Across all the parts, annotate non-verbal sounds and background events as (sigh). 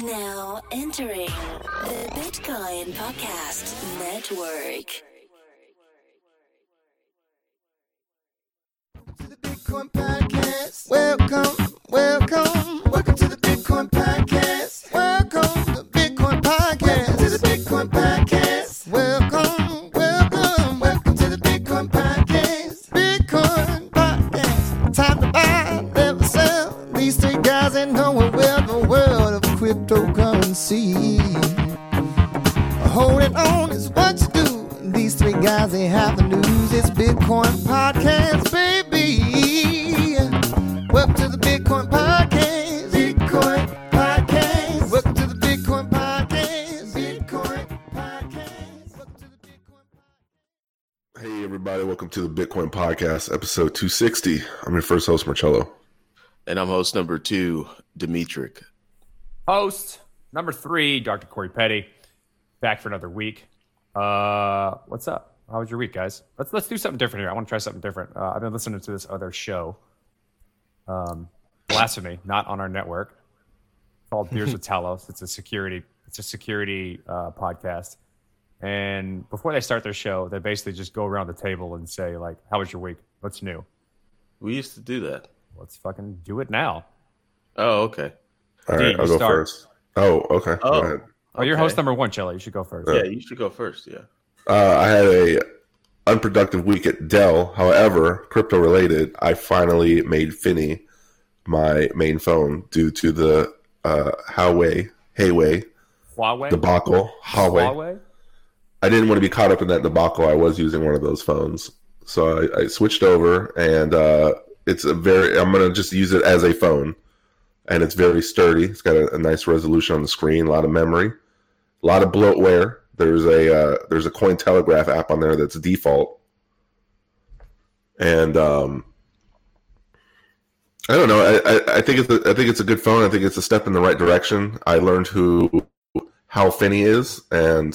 Now entering the Bitcoin Podcast Network. to the Bitcoin Podcast. Welcome, welcome, welcome cryptocurrency. Holding on is what you do. These three guys, they have the news. It's Bitcoin Podcast, baby. Welcome to the Bitcoin Podcast. Bitcoin Podcast. Welcome to the Bitcoin Podcast. Bitcoin Podcast. Welcome to the Bitcoin Hey, everybody, welcome to the Bitcoin Podcast, episode 260. I'm your first host, Marcello. And I'm host number two, Dimitrik. host number three, Dr. Corey Petty, back for another week. Uh, what's up? How was your week, guys? Let's let's do something different here. I want to try something different. Uh, I've been listening to this other show, um, Blasphemy, not on our network, called Beers (laughs) with Talos. It's a security it's a security uh, podcast. And before they start their show, they basically just go around the table and say like, "How was your week? What's new? We used to do that. Let's fucking do it now." Oh, okay. All Dean, right, I'll go start. first. Oh, okay. Oh. Go ahead. Oh, you're Okay. host number one, Chili. You should go first. Yeah, you should go first. Yeah. Uh, I had a unproductive week at Dell. However, crypto related, I finally made Finney my main phone due to the uh, Huawei, Huawei Huawei. debacle. Huawei. Huawei. I didn't want to be caught up in that debacle. I was using one of those phones, so I, I switched over, and uh, it's a very. I'm gonna just use it as a phone, and it's very sturdy. It's got a, a nice resolution on the screen, a lot of memory, a lot of bloatware. There's a uh, there's a Cointelegraph app on there that's default, and um, I don't know. I, I, I think it's a, I think it's a good phone. I think it's a step in the right direction. I learned who how Finney is, and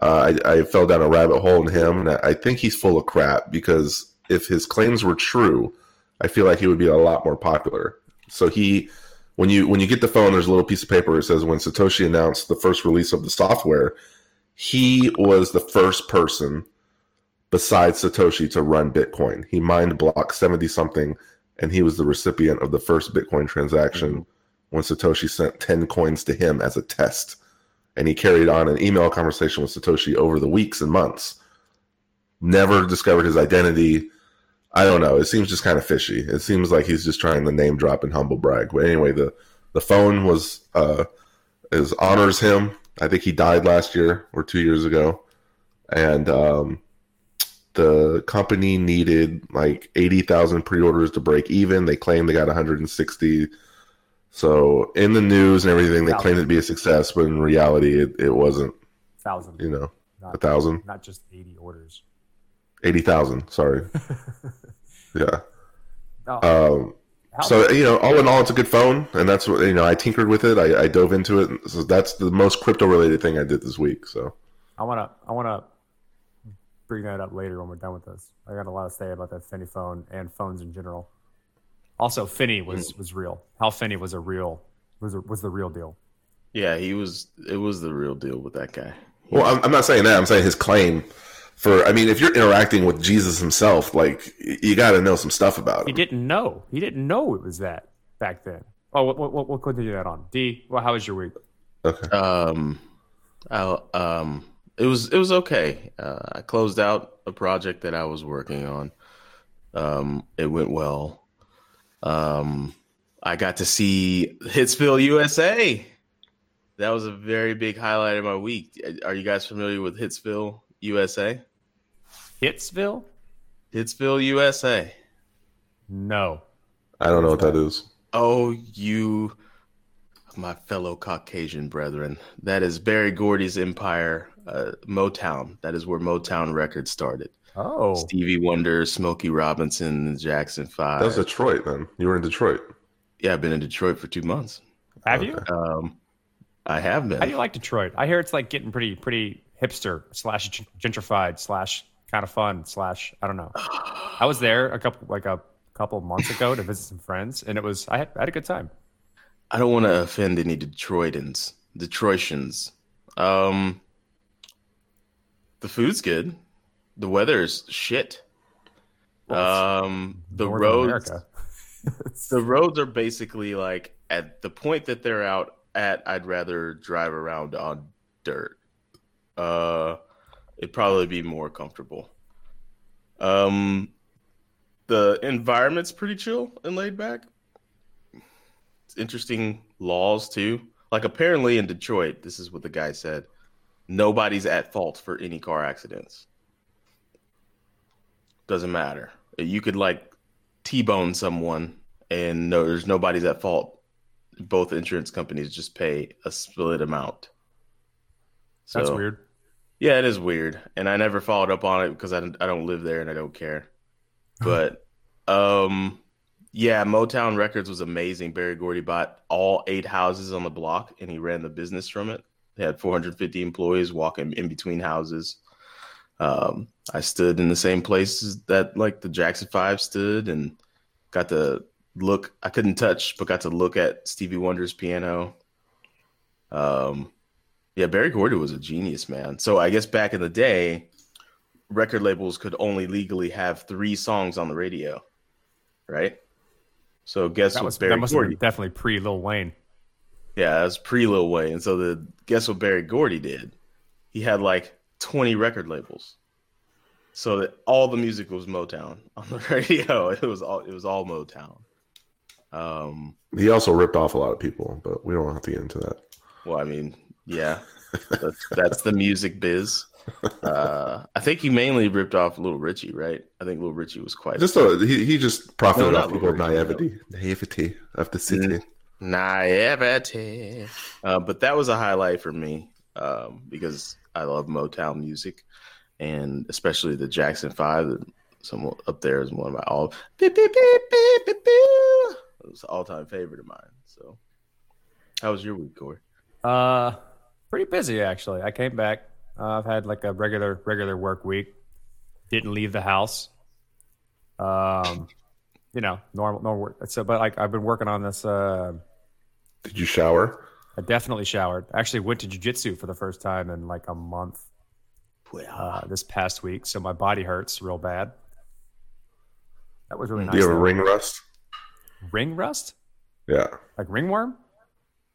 uh, I, I fell down a rabbit hole in him, and I think he's full of crap because if his claims were true, I feel like he would be a lot more popular. So he, when you when you get the phone, there's a little piece of paper. It says when Satoshi announced the first release of the software, he was the first person besides Satoshi to run Bitcoin. He mined block seventy something, and he was the recipient of the first Bitcoin transaction mm-hmm. when Satoshi sent ten coins to him as a test and he carried on an email conversation with Satoshi over the weeks and months. Never discovered his identity. I don't know. It seems just kind of fishy. It seems like he's just trying to name drop and humble brag. But anyway, the the phone was uh is honors him. I think he died last year or two years ago, and um, the company needed like eighty thousand pre-orders to break even. They claimed they got one hundred and sixty. So in the news and everything, they claimed it to be a success, but in reality, it, it wasn't. thousand, You know, a not, thousand, not just eighty orders. eighty thousand. Sorry. (laughs) yeah. Oh, Um, so you know, all in all, it's a good phone, and that's what you know. I tinkered with it. I, I dove into it. So that's the most crypto-related thing I did this week. So I wanna, I wanna bring that up later when we're done with this. I got a lot to say about that Finney phone and phones in general. Also, Finney was was real. Hal Finney was a real was a, was the real deal. Yeah, he was. It was the real deal with that guy. Well, I'm, I'm not saying that. I'm saying his claim for. I mean, if you're interacting with Jesus himself, like you got to know some stuff about it. He didn't know. He didn't know it was that back then. Oh, what what what, what could do that on? D. Well, how was your week? Okay. Um, I, um, it was it was okay. Uh, I closed out a project that I was working on. Um, it went well. Um, I got to see Hitsville, USA. That was a very big highlight of my week. Are you guys familiar with Hitsville, USA? Hitsville? Hitsville, USA. No. I don't know what that is. Oh, you, my fellow Caucasian brethren. That is Berry Gordy's empire, uh, Motown. That is where Motown Records started. Oh, Stevie Wonder, Smokey Robinson, Jackson Five. That was Detroit. Then you were in Detroit. yeah, I've been in Detroit for two months. have you? Um, I have been. How do you like Detroit? I hear it's like getting pretty pretty hipster slash gentrified slash kind of fun slash I don't know. I was there a couple like a couple months ago to visit some friends, and it was I had, I had a good time. I don't want to offend any Detroitans, Detroitians. Um, the food's good. The weather's shit. Um, the Northern roads, (laughs) the roads are basically like at the point that they're out at. I'd rather drive around on dirt. Uh, it'd probably be more comfortable. Um, the environment's pretty chill and laid back. It's interesting laws too. Like apparently in Detroit, this is what the guy said. Nobody's at fault for any car accidents. Doesn't matter. You could like T-bone someone and no there's nobody's at fault. Both insurance companies just pay a split amount. That's weird. Yeah, it is weird, and I never followed up on it because I don't, I don't live there and I don't care. But um, yeah, Motown Records was amazing. Berry Gordy bought all eight houses on the block, and he ran the business from it. They had 450 employees walking in between houses. Um, I stood in the same places that like the Jackson Five stood, and got to look. I couldn't touch, but got to look at Stevie Wonder's piano. Um, yeah, Berry Gordy was a genius, man. So I guess back in the day, record labels could only legally have three songs on the radio, right? So guess That what was Berry that must have Gordy? been definitely pre Lil Wayne. Yeah, that was pre Lil Wayne. And so the guess what Berry Gordy did? He had like 20 record labels. So that all the music was Motown (laughs) on the radio. It was all it was all Motown. Um He also ripped off a lot of people, but we don't have to get into that. well, I mean, yeah. That's, (laughs) that's the music biz. Uh I think he mainly ripped off Little Richie, right? I think Little Richie was quite Just a, he, he just profited No, off not people's Lil Reed, naivety, naivety of the city. naivety. Uh, but that was a highlight for me um, because I love Motown music, and especially the Jackson Five. that Some up there is one of my all. Beep, beep, beep, beep, beep, beep. It was an all-time favorite of mine. So, how was your week, Corey? Uh, pretty busy actually. I came back. Uh, I've had like a regular regular work week. Didn't leave the house. Um, you know, normal normal work. So, but like I've been working on this. Uh, Did you shower? I definitely showered. Actually, went to jujitsu for the first time in like a month uh, this past week. So my body hurts real bad. That was really nice. Do you have a ring rust? ring rust? Yeah. Like ringworm?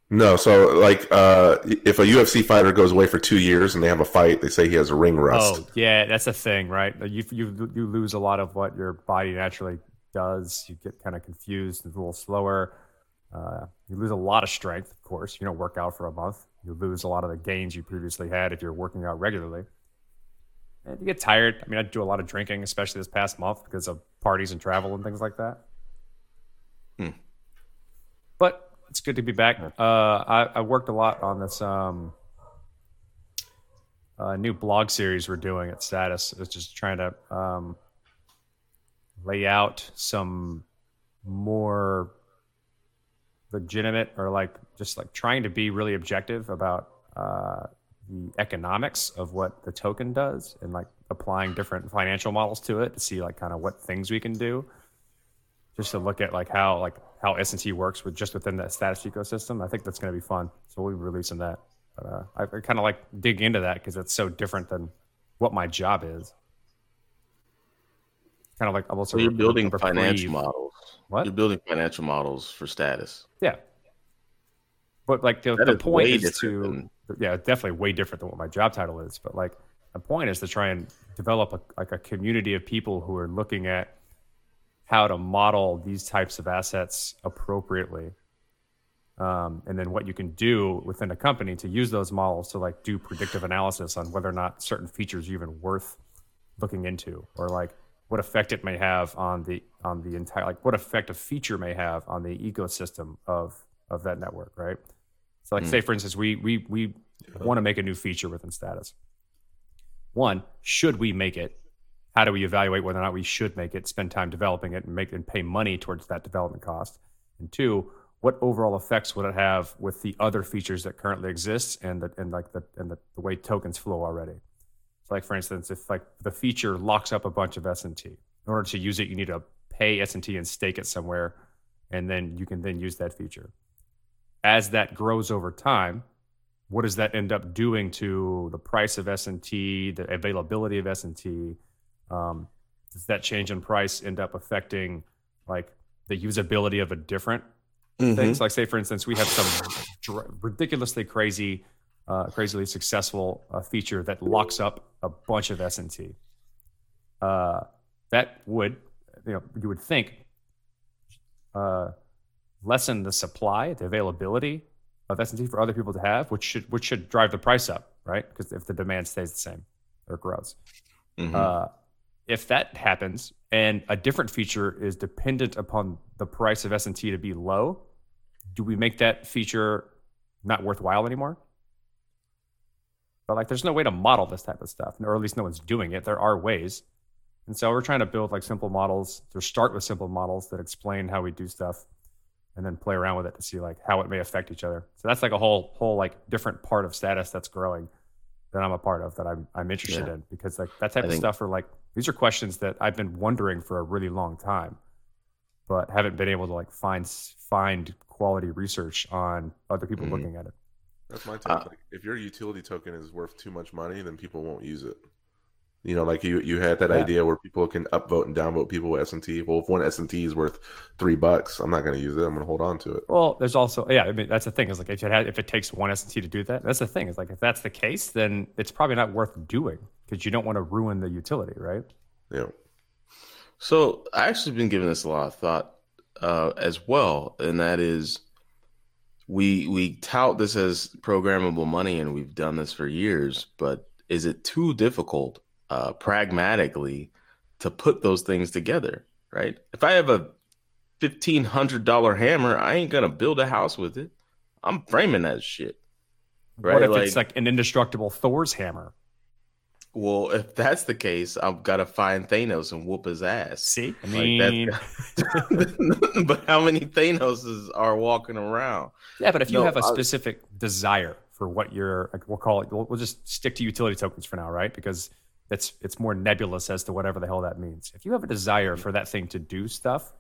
No, so like uh if a UFC fighter goes away for two years and they have a fight, they say he has a ring rust. Oh, yeah, that's a thing, right? You you you lose a lot of what your body naturally does. You get kind of confused, and a little slower. Uh, you lose a lot of strength, of course. You don't work out for a month. You lose a lot of the gains you previously had if you're working out regularly. And you get tired. I mean, I do a lot of drinking, especially this past month because of parties and travel and things like that. Hmm. But it's good to be back. Uh, I, I worked a lot on this um, uh, new blog series we're doing at Status. It's just trying to um, lay out some more legitimate or like just like trying to be really objective about uh, the economics of what the token does and like applying different financial models to it to see like kind of what things we can do just to look at like how like how SNT works with just within that status ecosystem. I think that's going to be fun. So we'll be releasing that. But uh, I, I kind of like dig into that because it's so different than what my job is. Kind of like also So you're re- building financial models. What? You're building financial models for status. Yeah. But like the, the is point is to yeah, definitely way different than what my job title is. But like the point is to try and develop a, like a community of people who are looking at how to model these types of assets appropriately. Um, and then what you can do within a company to use those models to like do predictive analysis on whether or not certain features are even worth looking into or like what effect it may have on the on the entire like what effect a feature may have on the ecosystem of of that network right? So like say for instance we we we want to make a new feature within status. One should we make it how do we evaluate whether or not we should make it spend time developing it and make and pay money towards that development cost and two what overall effects would it have with the other features that currently exist and the and like the and the, the way tokens flow already so like for instance, if like the feature locks up a bunch of SNT, in order to use it, you need to pay SNT and stake it somewhere, and then you can then use that feature. as that grows over time, what does that end up doing to the price of SNT, the availability of SNT? Um, does that change in price end up affecting like the usability of a different Mhm. things? Like say, for instance, we have some dr- ridiculously crazy, uh, crazily successful uh, feature that locks up a bunch of SNT. Uh, that would, you know, you would think uh, lessen the supply, the availability of SNT for other people to have, which should which should drive the price up, right? Because if the demand stays the same or grows, Mhm. uh, if that happens and a different feature is dependent upon the price of SNT to be low, do we make that feature not worthwhile anymore? But like, there's no way to model this type of stuff, or at least no one's doing it. There are ways, and so we're trying to build like simple models to start with simple models that explain how we do stuff, and then play around with it to see like how it may affect each other. So that's like a whole whole like different part of status that's growing that I'm a part of that I'm I'm interested Yeah. in because like that type I of think- stuff are like these are questions that I've been wondering for a really long time, but haven't been able to like find find quality research on other people Mhm. looking at it. That's my take. Uh, like, if your utility token is worth too much money, then people won't use it. You know, like you you had that Yeah. idea where people can upvote and downvote people with S and T. Well, if one S and T is worth three bucks, I'm not going to use it. I'm going to hold on to it. Well, there's also yeah. I mean, that's the thing is like if it had, if it takes one SNT to do that, that's the thing is like if that's the case, then it's probably not worth doing because you don't want to ruin the utility, right? Yeah. So I actually been giving this a lot of thought uh, as well, and that is we we tout this as programmable money, and we've done this for years. But is it too difficult, uh, pragmatically, to put those things together? Right? If I have a fifteen hundred dollar hammer, I ain't gonna build a house with it. I'm framing that shit. Right? What if it's like an indestructible Thor's hammer? well, if that's the case, I've got to find Thanos and whoop his ass. See, I Like, mean, that's- (laughs) but how many Thanoses are walking around? yeah, but if you No, have a I- specific desire for what you're, like, we'll call it, we'll, we'll just stick to utility tokens for now, right? Because it's it's more nebulous as to whatever the hell that means. If you have a desire for that thing to do stuff,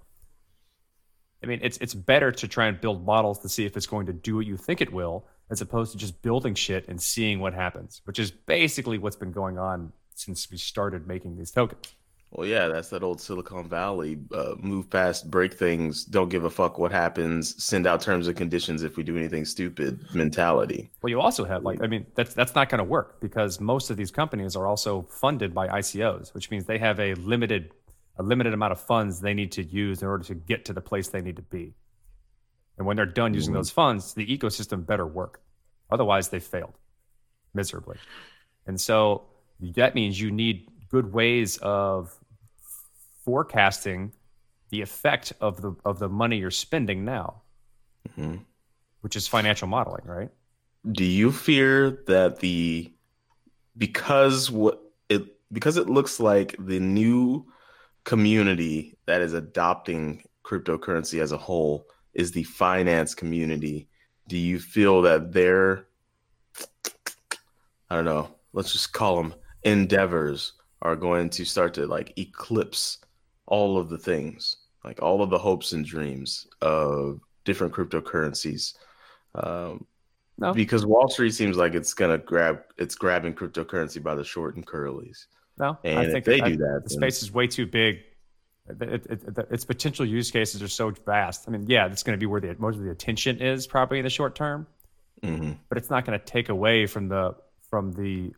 I mean, it's it's better to try and build models to see if it's going to do what you think it will, as opposed to just building shit and seeing what happens, which is basically what's been going on since we started making these tokens. Well, yeah, that's that old Silicon Valley uh, move fast, break things, don't give a fuck what happens, send out terms and conditions if we do anything stupid mentality. Well, you also have like I mean that's that's not going to work because most of these companies are also funded by ICOs, which means they have a limited a limited amount of funds they need to use in order to get to the place they need to be. And when they're done using those funds, the ecosystem better work. Otherwise, they failed miserably. And so that means you need good ways of forecasting the effect of the of the money you're spending now, Mhm. which is financial modeling, right? Do you fear that the because what it because it looks like the new community that is adopting cryptocurrency as a whole is the finance community? Do you feel that their I don't know, let's just call them endeavors are going to start to like eclipse all of the things, like all of the hopes and dreams of different cryptocurrencies. Um, No. because Wall Street seems like it's gonna grab it's grabbing cryptocurrency by the short and curlies. No, And I if think they I- do that, the space is way too big. It, it, it, its potential use cases are so vast. I mean, yeah, that's going to be where the most of the attention is probably in the short term, hmm but it's not going to take away from the from the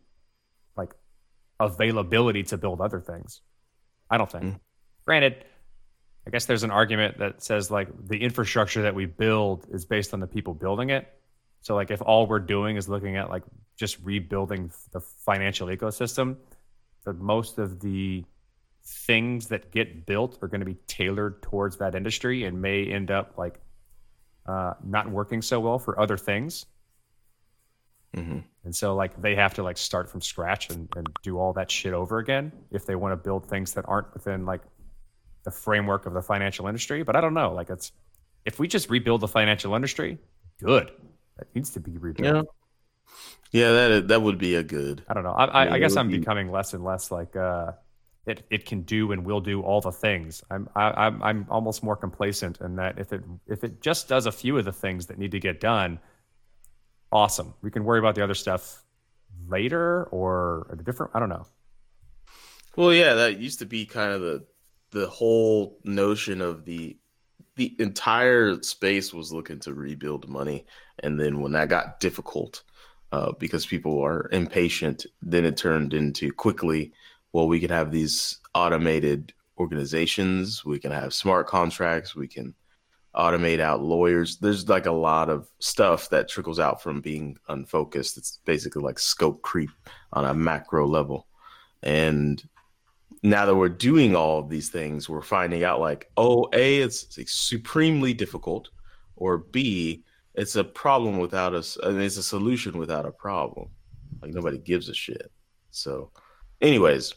availability to build other things. I don't think. Mm. Granted, I guess there's an argument that says like the infrastructure that we build is based on the people building it. So like if all we're doing is looking at like just rebuilding the financial ecosystem, that most of the things that get built are going to be tailored towards that industry and may end up like uh, not working so well for other things. Hmm And so like they have to like start from scratch and, and do all that shit over again if they want to build things that aren't within like the framework of the financial industry. But I don't know. Like it's if we just rebuild the financial industry, good. That needs to be rebuilt. Yeah, yeah, that that would be a good. I don't know. I, I, I guess I'm be- becoming less and less like uh, it, it can do and will do all the things. I'm I, I'm I'm almost more complacent in that if it if it just does a few of the things that need to get done, awesome. We can worry about the other stuff later or a different. I don't know. Well, yeah, that used to be kind of the the whole notion of the the entire space was looking to rebuild money, and then when that got difficult, uh, because people are impatient, then it turned into quickly. Well, we can have these automated organizations. We can have smart contracts. We can automate out lawyers. There's like a lot of stuff that trickles out from being unfocused. It's basically like scope creep on a macro level. And now that we're doing all of these things, we're finding out like, oh, A, it's like supremely difficult, or B, it's a problem without us. I mean, it's a solution without a problem. Like nobody gives a shit. So, anyways,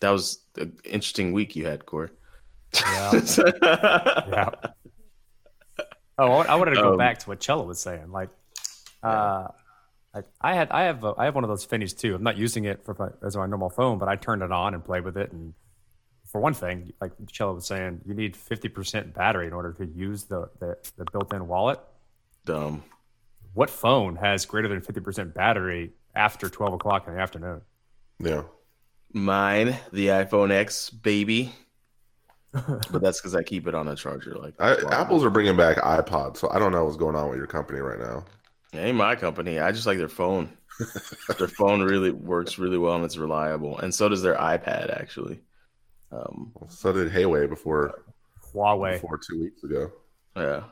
that was an interesting week you had, Corey. Yeah. (laughs) yeah. Oh, I I wanted to go Um, back to what Cello was saying. Like, uh, like I had, I have, a, I have one of those Finnies too. I'm not using it for my, as my normal phone, but I turned it on and played with it. And for one thing, like Cello was saying, you need 50% battery in order to use the the, the built-in wallet. Dumb. What phone has greater than 50% battery after 12 o'clock in the afternoon? Yeah. Mine, the iPhone X, baby. (laughs) but that's because I keep it on a charger. Like I, Apple's are bringing back iPods, so I don't know what's going on with your company right now. It ain't my company. I just like their phone. (laughs) their phone really works really well and it's reliable, and so does their iPad actually. Um, So did Hayway before Huawei. before two weeks ago. yeah.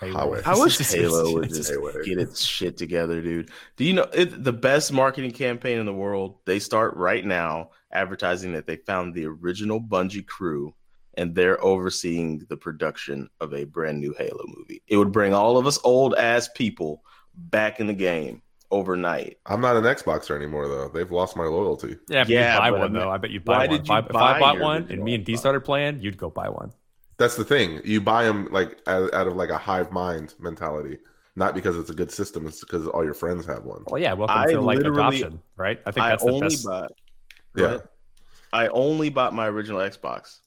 Huawei. I (laughs) wish Halo would Just just Hayway. get its shit together, dude. Do you know it, the best marketing campaign in the world? They start right now advertising that they found the original Bungie crew and they're overseeing the production of a brand new Halo movie. It would bring all of us old ass people back in the game overnight. I'm not an Xboxer anymore though. They've lost my loyalty. Yeah, but Yeah, you'd buy but I one mean, though. I bet you'd why buy one. did If you I, if buy I bought one and me and D started playing, you'd go buy one. That's the thing. You buy them like out, out of like a hive mind mentality, not because it's a good system. It's because all your friends have one. Well, yeah, welcome I to like literally- adoption, right? I think I that's the only best. bought Yeah. I only bought my original Xbox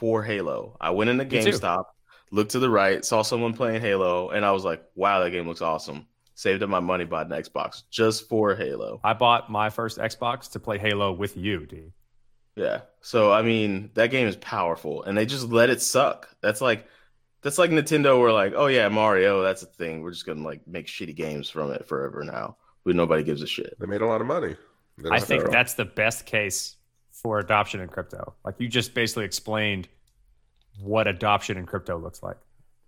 for Halo. I went into Me too. GameStop, looked to the right, saw someone playing Halo, and I was like, wow, that game looks awesome. Saved up my money, bought an Xbox just for Halo. I bought my first Xbox to play Halo with you, D. Yeah. So I mean, that game is powerful, and they just let it suck. That's like that's like Nintendo were like, oh yeah, Mario, that's a thing. We're just gonna like make shitty games from it forever now. But nobody gives a shit. They made a lot of money. I think that's the best case for adoption in crypto. Like you just basically explained what adoption in crypto looks like.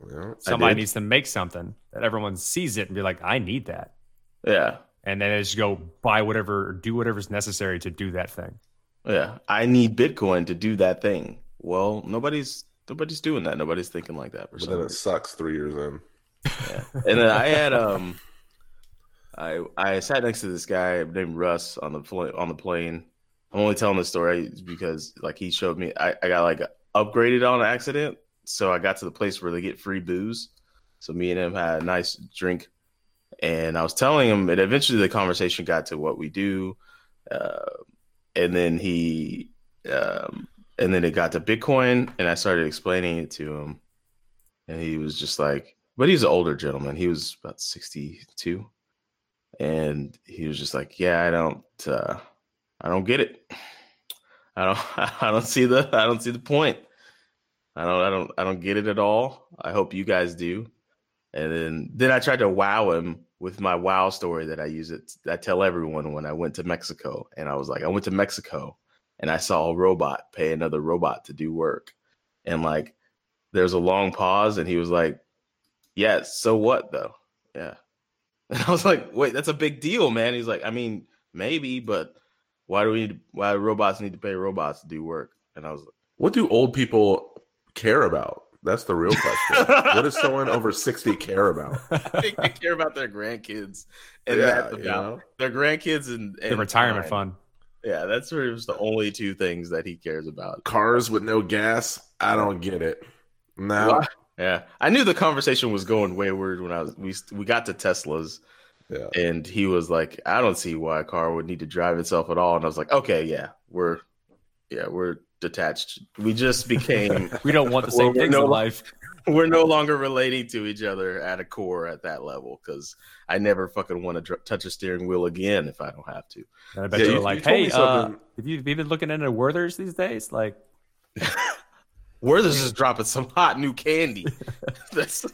you know, Somebody needs to make something that everyone sees it and be like, I need that. Yeah. And then they just go buy whatever or do whatever's necessary to do that thing. Yeah, I need Bitcoin to do that thing. Well, nobody's nobody's doing that. Nobody's thinking like that for but some then it sucks three years in. Yeah. And then I had um, I I sat next to this guy named Russ on the pl- on the plane. I'm only telling this story because like he showed me I, I got like upgraded on accident, so I got to the place where they get free booze. So me and him had a nice drink, and I was telling him, and eventually the conversation got to what we do, uh, and then he, um, and then it got to Bitcoin, and I started explaining it to him, and he was just like, but he's an older gentleman. He was about sixty-two, and he was just like, "Yeah, I don't, uh, I don't get it. I don't, (laughs) I don't see the, I don't see the point. I don't, I don't, I don't get it at all. I hope you guys do." And then, then I tried to wow him with my wow story that I use it. I tell everyone when I went to Mexico, and I was like, I went to Mexico, and I saw a robot pay another robot to do work, and like, there's a long pause, and he was like, "Yeah, so what though? Yeah." (laughs) And I was like, "Wait, that's a big deal, man." He's like, "I mean, maybe, but why do we need? Why do robots need to pay robots to do work?" And I was like. What do old people care about? That's the real question. (laughs) what does someone over sixty care about? I think they care about their grandkids and Yeah, that's you know? their grandkids and, The retirement time. fund. Yeah, that's pretty much the only two things that he cares about. Cars with no gas? I don't get it. Now, Yeah, I knew the conversation was going wayward when I was we we got to Teslas, Yeah. and he was like, "I don't see why a car would need to drive itself at all." And I was like, "Okay, yeah, we're yeah, we're detached. We just became (laughs) We don't want the same things no- in life. (laughs) we're no longer relating to each other at a core at that level because I never fucking want to dr- touch a steering wheel again if I don't have to." And I bet Yeah, you're you, like, you hey, uh, have you been looking into Werther's these days? Like, (laughs) Werther's is dropping some hot new candy. That's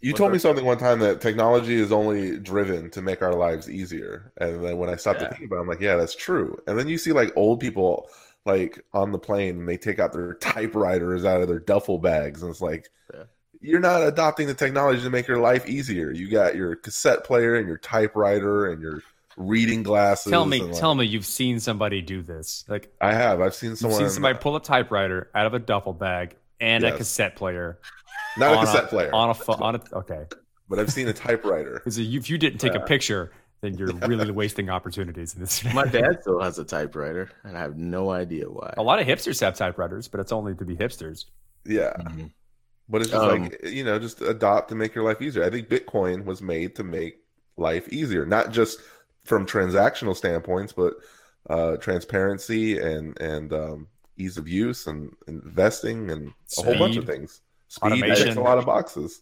You told me something one time that technology is only driven to make our lives easier. And then when I stopped Yeah. to think about it, I'm like, yeah, that's true. And then you see like old people like on the plane and they take out their (laughs) typewriters out of their duffel bags. And it's like, Yeah. you're not adopting the technology to make your life easier. You got your cassette player and your typewriter and your reading glasses. tell me, and, like, tell me, you've seen somebody do this. Like, I have. I've seen someone, seen somebody pull a typewriter out of a duffel bag and a cassette player not a on cassette player, on a phone. On a okay, but I've seen a typewriter. because if you didn't take a picture, then you're (laughs) really wasting opportunities in this. My (laughs) dad still has a typewriter, and I have no idea why. a lot of hipsters have typewriters, but it's only to be hipsters. Yeah. Mhm. But it's just Um, like you know, just adopt to make your life easier. I think Bitcoin was made to make life easier, not just from transactional standpoints, but uh, transparency and and um, ease of use and investing and a whole bunch of things. Speed checks Automation. a lot of boxes.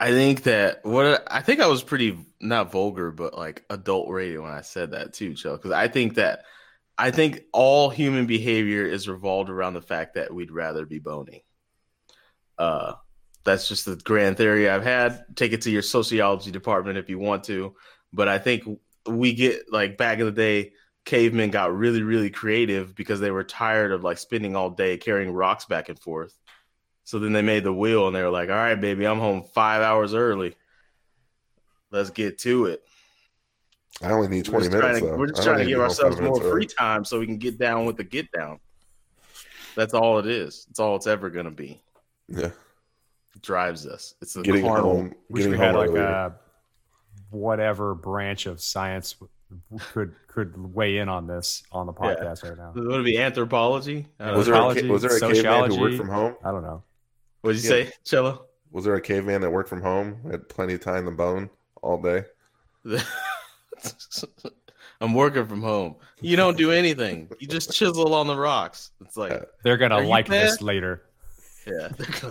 I think that what I think I was pretty not vulgar, but like adult rated when I said that too, Joe. Because I think that I think all human behavior is revolved around the fact that we'd rather be boning. Uh, that's just the grand theory I've had. Take it to your sociology department if you want to, but I think we get like back in the day, cavemen got really really creative because they were tired of like spending all day carrying rocks back and forth. So then they made the wheel and they were like, all right, baby, I'm home five hours early. Let's get to it. I only need twenty just trying minutes. to, though. we're just I trying don't to give ourselves more minutes free early. time so we can get down with the get down. That's all it is. It's all it's ever going to be. Yeah, It drives us. It's the getting carnal. home, Wish getting we home had like a whatever branch of science could could weigh in on this on the Yeah. podcast right now. Would it be anthropology? I don't Was there a, Psychology, ca- was there a caveman who sociology. worked from home? I don't know. What'd you Yeah. say, Cello? Was there a caveman that worked from home? Had plenty of time to bone all day. (laughs) I'm working from home. You don't do anything. You just chisel on the rocks. It's like, (laughs) They're gonna like this later. yeah.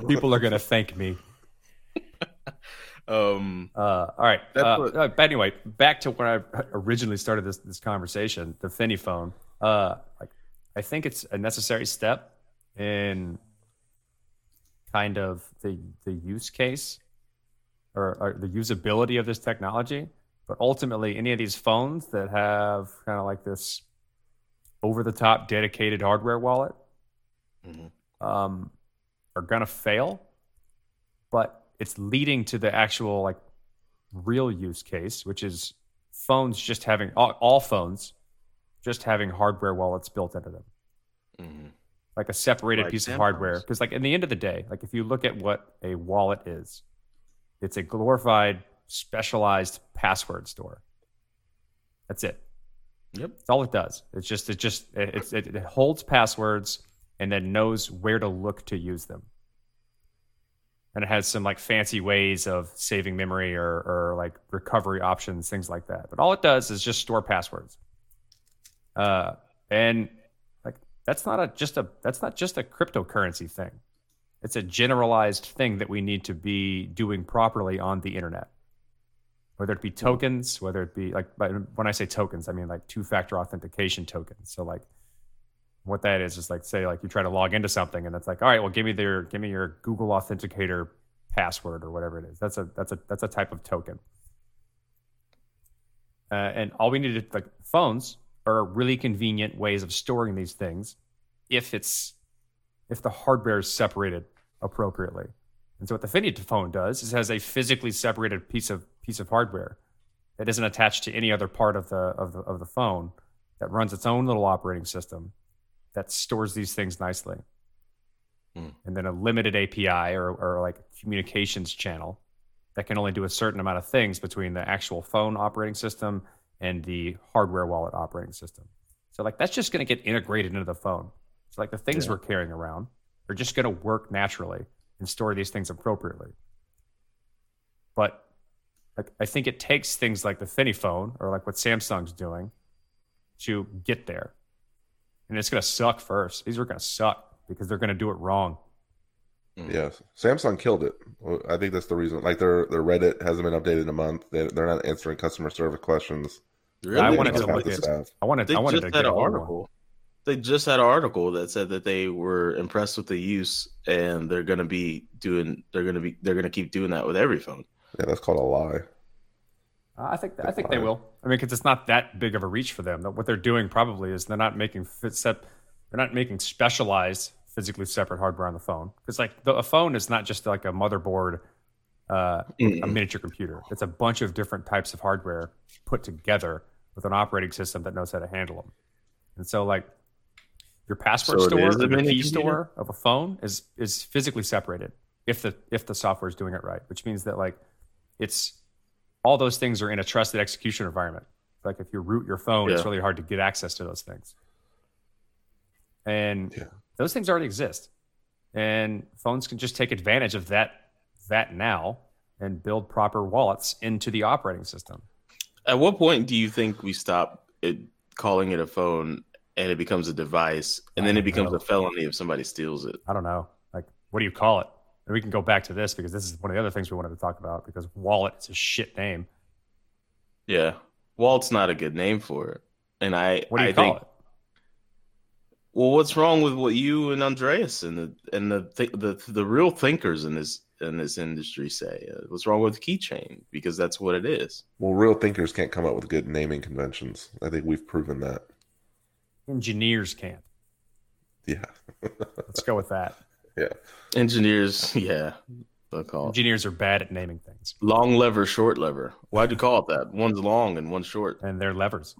People are gonna thank me. (laughs) um, Uh, all right. That's Uh, what- uh, but anyway, back to when I originally started this this conversation, the Finney phone. Uh, like, I think it's a necessary step in kind of the the use case or, or the usability of this technology. But ultimately, any of these phones that have kind of like this over the top dedicated hardware wallet Mhm. um, are gonna fail. But it's leading to the actual like real use case, which is phones just having all, all phones just having hardware wallets built into them, mhm. Like a separated Like piece of hardware. Because like in the end of the day, like if you look at what a wallet is, it's a glorified, specialized password store. That's it. Yep. That's all it does. It's just it just it, it, it holds passwords and then knows where to look to use them. And it has some like fancy ways of saving memory or or like recovery options, things like that. But all it does is just store passwords. Uh, and that's not a just a that's not just a cryptocurrency thing. It's a generalized thing that we need to be doing properly on the internet whether it be tokens, whether it be like, when I say tokens, I mean like two factor authentication tokens. So like, what that is is like, say like you try to log into something, and it's like, all right, well, give me their, give me your Google Authenticator password or whatever it is. That's a that's a that's a type of token. Uh, and all we need to like phones are really convenient ways of storing these things, if it's if the hardware is separated appropriately. And so what the Finney phone does is it has a physically separated piece of piece of hardware that isn't attached to any other part of the of the of the phone that runs its own little operating system that stores these things nicely. Hmm. And then a limited API or, or like communications channel that can only do a certain amount of things between the actual phone operating system and the hardware wallet operating system. So like that's just going to get integrated into the phone. So like the things Yeah. we're carrying around are just going to work naturally and store these things appropriately. But like I think it takes things like the Finney phone or like what Samsung's doing to get there. And it's gonna suck first. These are gonna suck because they're gonna do it wrong. Hmm. Yes, Samsung killed it. I think that's the reason. Like their their Reddit hasn't been updated in a month. They, they're not answering customer service questions. Really? I They wanted to have look at- staff. I wanted They I wanted just to had get an a hold of one. article. They just had an article that said that they were impressed with the use, and they're gonna be doing. They're gonna be. They're gonna keep doing that with every phone. Yeah, that's called a lie. Uh, I think I think they will. I mean, because it's not that big of a reach for them. What they're doing probably is they're not making fit set, they're not making specialized physically separate hardware on the phone. Because like the, a phone is not just like a motherboard, uh, a Mm. miniature computer. It's a bunch of different types of hardware put together with an operating system that knows how to handle them. And so like your password So store is or a the key computer? store of a phone is is physically separated if the if the software is doing it right, which means that like it's all those things are in a trusted execution environment. Like if you root your phone, it's really hard to get access to those things. And Yeah. those things already exist. And phones can just take advantage of that that now and build proper wallets into the operating system. At what point do you think we stop it, calling it a phone and it becomes a device, and then it becomes know. a felony if somebody steals it? I don't know. Like, what do you call it? And we can go back to this because this is one of the other things we wanted to talk about because wallet is a shit name. Yeah, Wallet's not a good name for it, and I What do you I call think it? Well, what's wrong with what you and Andreas and the and the th- the the real thinkers in this in this industry say? Uh, what's wrong with keychain? Because that's what it is. Well, real thinkers can't come up with good naming conventions. I think we've proven that. Engineers can't. Yeah, (laughs) Let's go with that. yeah. Engineers, (laughs) yeah, they'll call Engineers are bad at naming things, long lever, short lever. Why'd you call it that? One's long and one's short. and they're levers.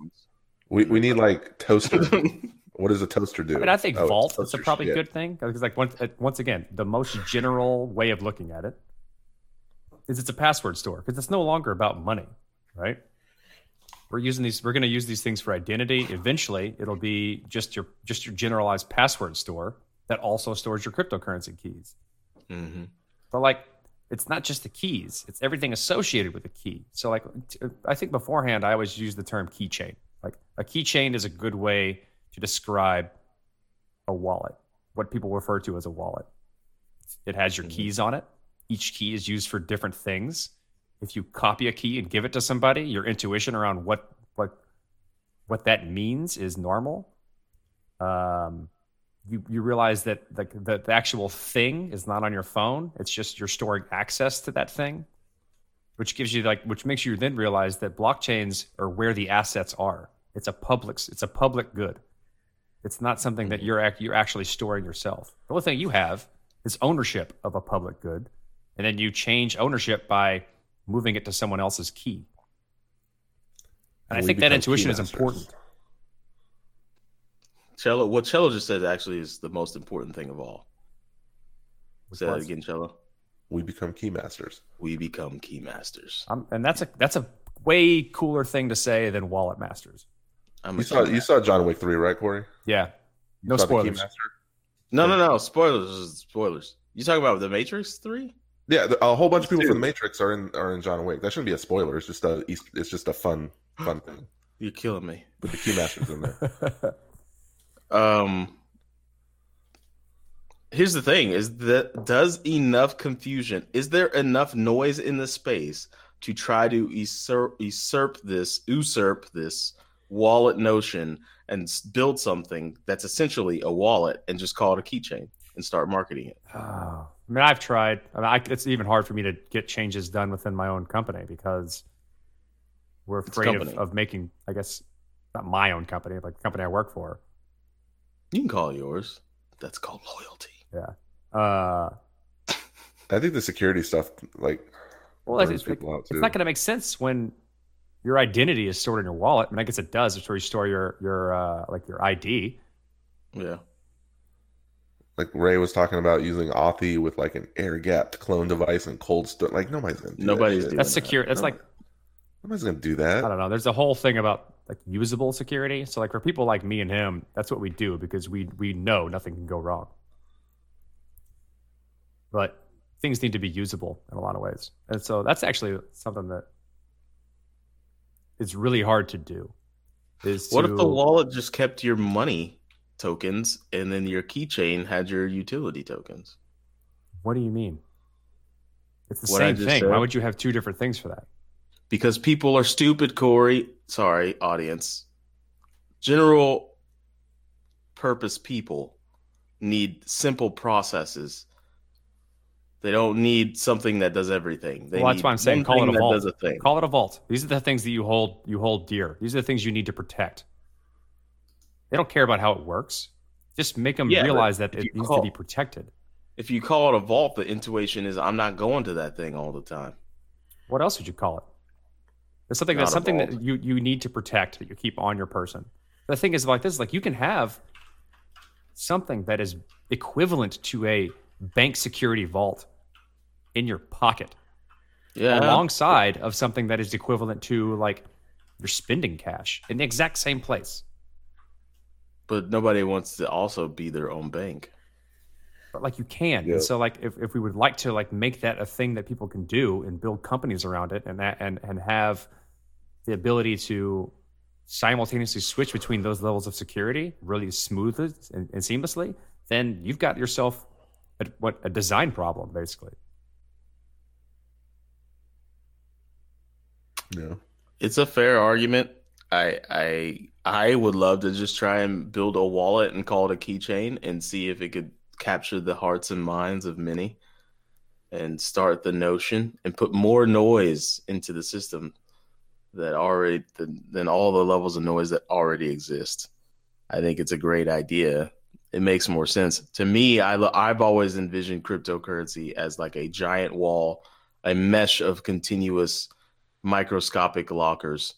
We we need like toaster. (laughs) what does a toaster do? I mean, I think Oh, vault is a probably shit. good thing because, like, once, uh, once again, the most general way of looking at it is it's a password store because it's no longer about money, right? We're using these. We're going to use these things for identity. Eventually, it'll be just your just your generalized password store that also stores your cryptocurrency keys. hmm But like, it's not just the keys; it's everything associated with the key. So, like, t- I think beforehand, I always use the term keychain. Like, a keychain is a good way to describe a wallet, what people refer to as a wallet. It has your Mhm. keys on it. Each key is used for different things. If you copy a key and give it to somebody, your intuition around what what what that means is normal. Um, you you realize that the, the the actual thing is not on your phone. It's just you're storing access to that thing, which gives you like which makes you then realize that blockchains are where the assets are. It's a public it's a public good. It's not something that you're ac- you're actually storing yourself. The only thing you have is ownership of a public good, and then you change ownership by moving it to someone else's key. And I think that intuition is important. Cello, what Cello just said actually is the most important thing of all. Say that again, Cello. We become key masters. We become key masters. Um, and that's a that's a way cooler thing to say than wallet masters. I'm You saw key you saw John Wick three, right, Corey? Yeah, You no spoilers. No, no, no. Spoilers. Spoilers. You talking about the Matrix Three? Yeah, a whole bunch of people from the Matrix are in are in John Wick. That shouldn't be a spoiler. It's just a it's just a fun fun thing (gasps) You're killing me. with the keymasters in there. (laughs) Um. Here's the thing: is that does enough confusion? Is there enough noise in the space to try to usurp, usurp this, usurp this wallet notion and build something that's essentially a wallet and just call it a keychain and start marketing it? Oh, I mean, I've tried. I mean, I, it's even hard for me to get changes done within my own company because we're afraid of, of making. I guess not my own company, like the company I work for. You can call it yours. That's called loyalty. Yeah. Uh, (laughs) I think the security stuff like well, it's, it's, people it's not going to make sense when your identity is stored in your wallet. I mean, I guess it does. It's where you store your your uh, like your ID. Yeah. like Ray was talking about using Authy with like an air gapped clone device and cold store. Like nobody's gonna do Nobody's that doing That's that. secure. That's No. like Nobody's gonna do that. I don't know. There's a whole thing about like usable security. So like for people like me and him, that's what we do because we we know nothing can go wrong. But things need to be usable in a lot of ways, and so that's actually something that is really hard to do. Is What to, if the wallet just kept your money tokens and then your keychain had your utility tokens? What do you mean? It's the What same thing. Why would you have two different things for that? Because people are stupid, Corey. Sorry, audience. General purpose people need simple processes. They don't need something that does everything. They well, that's need why I'm saying call it a vault. does a thing. Call it a vault. These are the things that you hold you hold dear. These are the things you need to protect. They don't care about how it works. Just make them Yeah, realize that it needs call- to be protected. If you call it a vault, the intuition is I'm not going to that thing all the time. What else would you call it? It's something Not that's something that you you need to protect that you keep on your person. The thing is like this: like you can have something that is equivalent to a bank security vault in your pocket, Yeah. alongside of something that is equivalent to like your spending cash in the exact same place. but nobody wants to also be their own bank. but like you can Yeah. and so like if, if we would like to like make that a thing that people can do and build companies around it and that and and have the ability to simultaneously switch between those levels of security really smoothly and, and seamlessly then you've got yourself a, what a design problem basically Yeah. It's a fair argument. I I I would love to just try and build a wallet and call it a keychain and see if it could capture the hearts and minds of many and start the notion and put more noise into the system that already than, all the levels of noise that already exist. I think it's a great idea. It makes more sense to me. I I've always envisioned cryptocurrency as like a giant wall, a mesh of continuous microscopic lockers.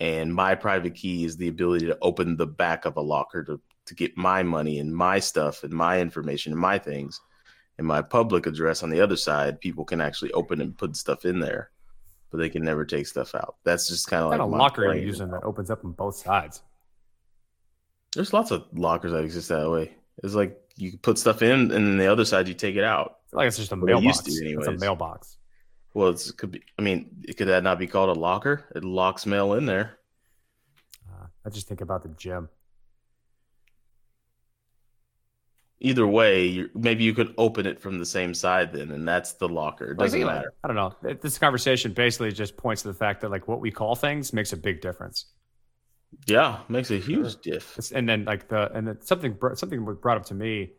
And my private key is the ability to open the back of a locker to, to get my money and my stuff and my information and my things. And my public address on the other side people can actually open and put stuff in there but they can never take stuff out. That's just kind of like of locker are you plan. using that opens up on both sides? There's lots of lockers that exist that way. It's like you put stuff in and then the other side you take it out. Like it's just a Well, they used mailbox. To it's a mailbox well it's, it could be i mean could that not be called a locker it locks mail in there uh, i just think about the gym either way, maybe you could open it from the same side then, and that's the locker. It doesn't about matter. I don't know. This conversation basically just points to the fact that like what we call things makes a big difference. Yeah, makes a huge diff. It's- and then like the and then something something was brought up to me,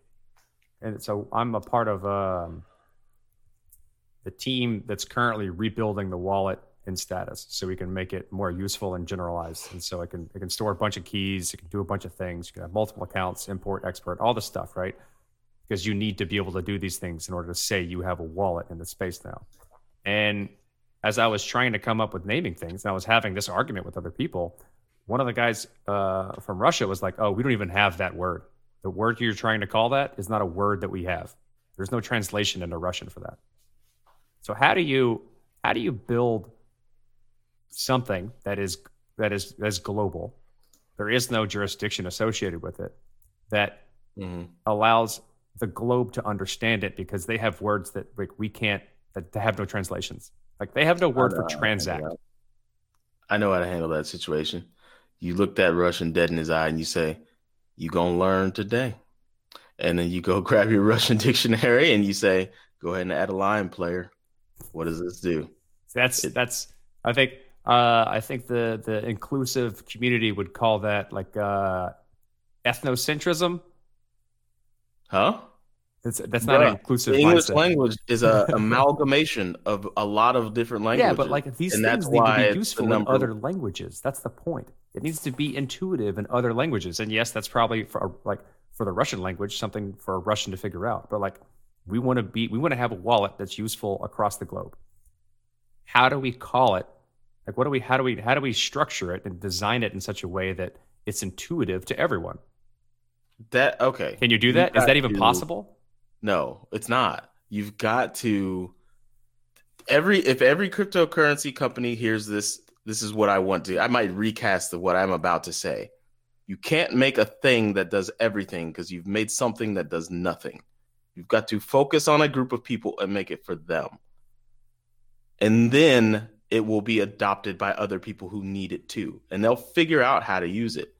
and so I'm a part of um, the team that's currently rebuilding the wallet in status, so we can make it more useful and generalized. And so it can it can store a bunch of keys, it can do a bunch of things, you can have multiple accounts, import, export, all the stuff, right? Because you need to be able to do these things in order to say you have a wallet in the space now. And as I was trying to come up with naming things, and I was having this argument with other people, one of the guys uh, from Russia was like, "Oh, we don't even have that word. The word you're trying to call that is not a word that we have. There's no translation into Russian for that." So how do you how do you build something that is that is is global? There is no jurisdiction associated with it that Mhm. allows the globe to understand it because they have words that like we can't that have no translations. Like they have no word for know how to transact. I know how to handle that situation. You look that Russian dead in his eye and you say, "You gonna learn today," and then you go (laughs) grab your Russian dictionary and you say, "Go ahead and add a line, player." What does this do? That's It- that's I think uh, I think the the inclusive community would call that like uh, ethnocentrism. Huh? It's, that's not an inclusive The English mindset. language is a (laughs) amalgamation of a lot of different languages. Yeah, but like these and things need to be useful in other languages. That's the point. It needs to be intuitive in other languages. And yes, that's probably for like for the Russian language, something for a Russian to figure out. But like we want to be we want to have a wallet that's useful across the globe. How do we call it? Like what do we how do we how do we structure it and design it in such a way that it's intuitive to everyone? that okay. Can you do You've that? Is that even to- possible? No, it's not. You've got to every if every cryptocurrency company hears this, this is what I want to. I might recast the, what I'm about to say. You can't make a thing that does everything because you've made something that does nothing. You've got to focus on a group of people and make it for them. And then it will be adopted by other people who need it too, and they'll figure out how to use it.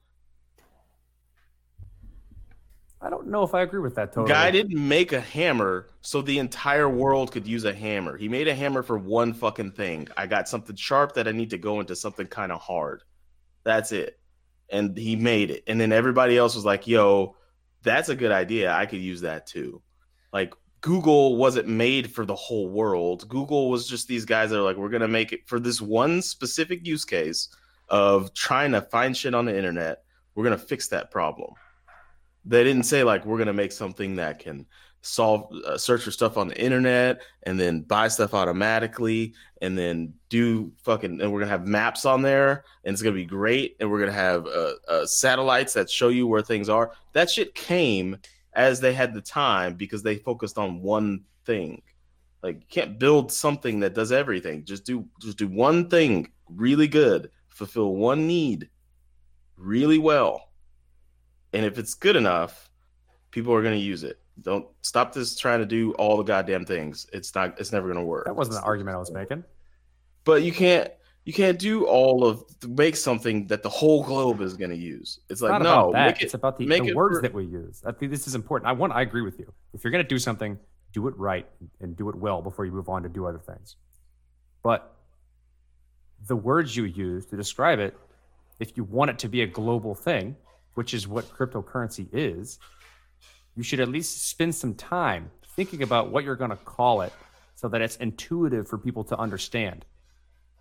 I don't know if I agree with that totally. Guy didn't make a hammer so the entire world could use a hammer. He made a hammer for one fucking thing. I got something sharp that I need to go into something kind of hard. That's it. And he made it. And then everybody else was like, yo, that's a good idea. I could use that too. Like Google wasn't made for the whole world. Google was just these guys that are like, we're to make it for this one specific use case of trying to find shit on the internet. We're to fix that problem they didn't say like we're gonna make something that can solve uh, search for stuff on the internet and then buy stuff automatically and then do fucking and we're gonna have maps on there and it's gonna be great and we're gonna have uh, uh, satellites that show you where things are that shit came as they had the time because they focused on one thing like you can't build something that does everything just do just do one thing really good fulfill one need really well and if it's good enough, people are going to use it. Don't stop this trying to do all the goddamn things. It's not. It's never going to work. That wasn't the argument I was making. But you can't. You can't do all of make something that the whole globe is going to use. It's like Not no, about that. make it, it's about the, the words that we use. I think this is important. I want. I agree with you. If you're going to do something, do it right and do it well before you move on to do other things. But the words you use to describe it, if you want it to be a global thing, which is what cryptocurrency is, you should at least spend some time thinking about what you're going to call it so that it's intuitive for people to understand.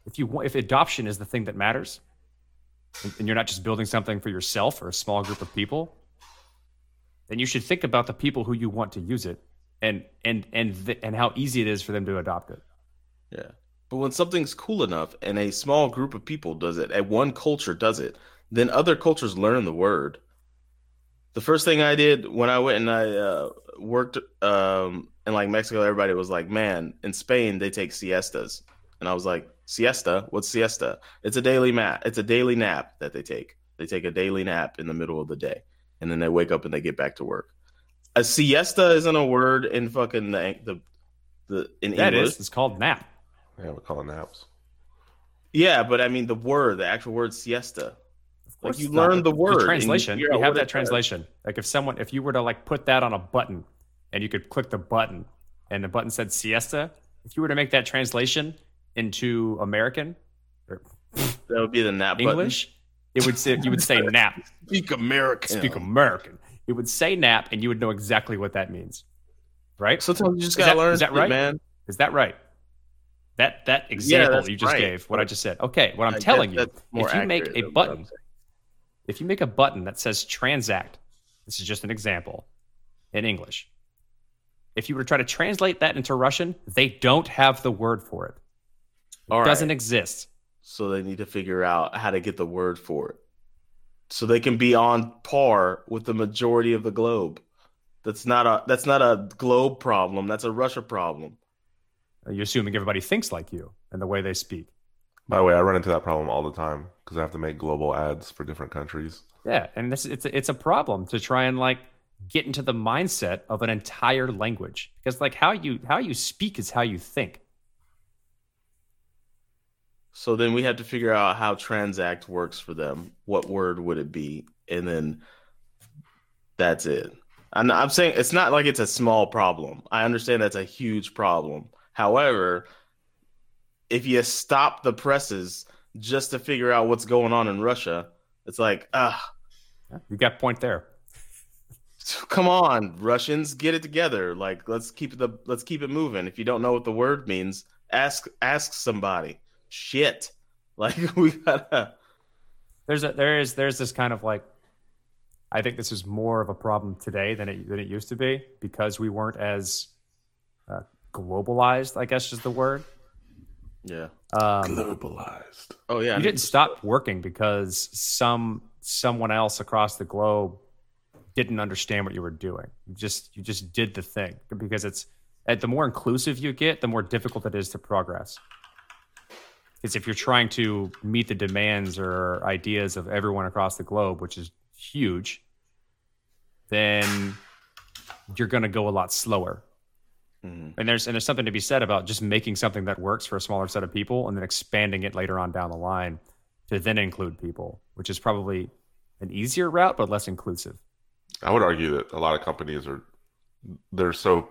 If you if adoption is the thing that matters, and- and you're not just building something for yourself or a small group of people, then you should think about the people who you want to use it and and and th- and how easy it is for them to adopt it. Yeah. But when something's cool enough and a small group of people does it, and one culture does it, then other cultures learn the word. The first thing I did when I went and I uh, worked um, in like Mexico, everybody was like, "Man, in Spain they take siestas," and I was like, "Siesta? What's siesta? It's a daily nap. It's a daily nap that they take. They take a daily nap in the middle of the day, and then they wake up and they get back to work. A siesta isn't a word in fucking the the, the in That English. is, it's called nap. Yeah, we call it naps. Yeah, but I mean the word, the actual word siesta. Like you it's not. learn the word. and you translation. figure You, have that it does. translation. Like if someone, if you were to like put that on a button, and you could click the button, and the button said siesta. If you were to make that translation into American or That would be the nap English, it would say you would say nap. (laughs) Speak American. Speak American. It would say nap, and you would know exactly what that means. Right? Sometimes you just gotta that- learn is that right? man. Is that right? That that example that's you just right. gave, what I just said. Okay, what I'm I telling you, if you make a than what I'm button, if you make a button that says transact, this is just an example in English. If you were to try to translate that into Russian, they don't have the word for it. It All right. doesn't exist. So they need to figure out how to get the word for it. So they can be on par with the majority of the globe. That's not a that's not a globe problem. That's a Russia problem. You're assuming everybody thinks like you and the way they speak. By the way, I run into that problem all the time because I have to make global ads for different countries. Yeah, and this it's it's a problem to try and like get into the mindset of an entire language because like how you how you speak is how you think. So then we have to figure out how transact works for them. What word would it be? And then that's it. I'm, I'm saying it's not like it's a small problem. I understand that's a huge problem. However, if you stop the presses just to figure out what's going on in Russia, it's like, ah, You got point there. (laughs) come on, Russians, get it together. Like, let's keep the let's keep it moving. If you don't know what the word means, ask ask somebody. Shit, (laughs) like we gotta. There's a there is there's this kind of like I think this is more of a problem today than it than it used to be because we weren't as uh, globalized. I guess is the word. Yeah. Um, Globalized. Oh yeah. you didn't stop working because some someone else across the globe didn't understand what you were doing. You just you just did the thing because it's and the more inclusive you get, the more difficult it is to progress. Because if you're trying to meet the demands or ideas of everyone across the globe, which is huge, then you're going to go a lot slower. Mhm. And there's and there's something to be said about just making something that works for a smaller set of people and then expanding it later on down the line to then include people, which is probably an easier route but less inclusive. I would argue that a lot of companies are they're so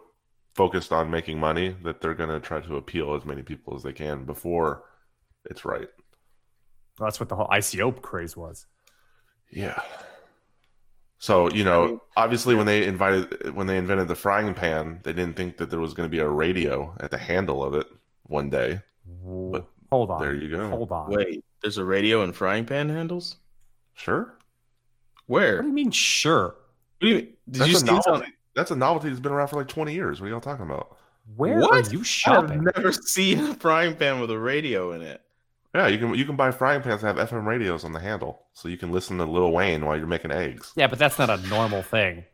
focused on making money that they're going to try to appeal as many people as they can before it's right. Well, that's what the whole ICO craze was. Yeah. So you know, obviously, when they invited when they invented the frying pan, they didn't think that there was going to be a radio at the handle of it one day. But Hold on. there you go. Hold on. Wait, there's a radio and frying pan handles? Sure, Where? What do you mean sure? What do you mean? Did that's you a see it on- novelty. That's a novelty that's been around for like twenty years. What are y'all talking about? Where What? are you I've shopping? never (laughs) seen a frying pan with a radio in it. Yeah, you can you can buy frying pans that have FM radios on the handle, so you can listen to Lil Wayne while you're making eggs. Yeah, but that's not a normal thing.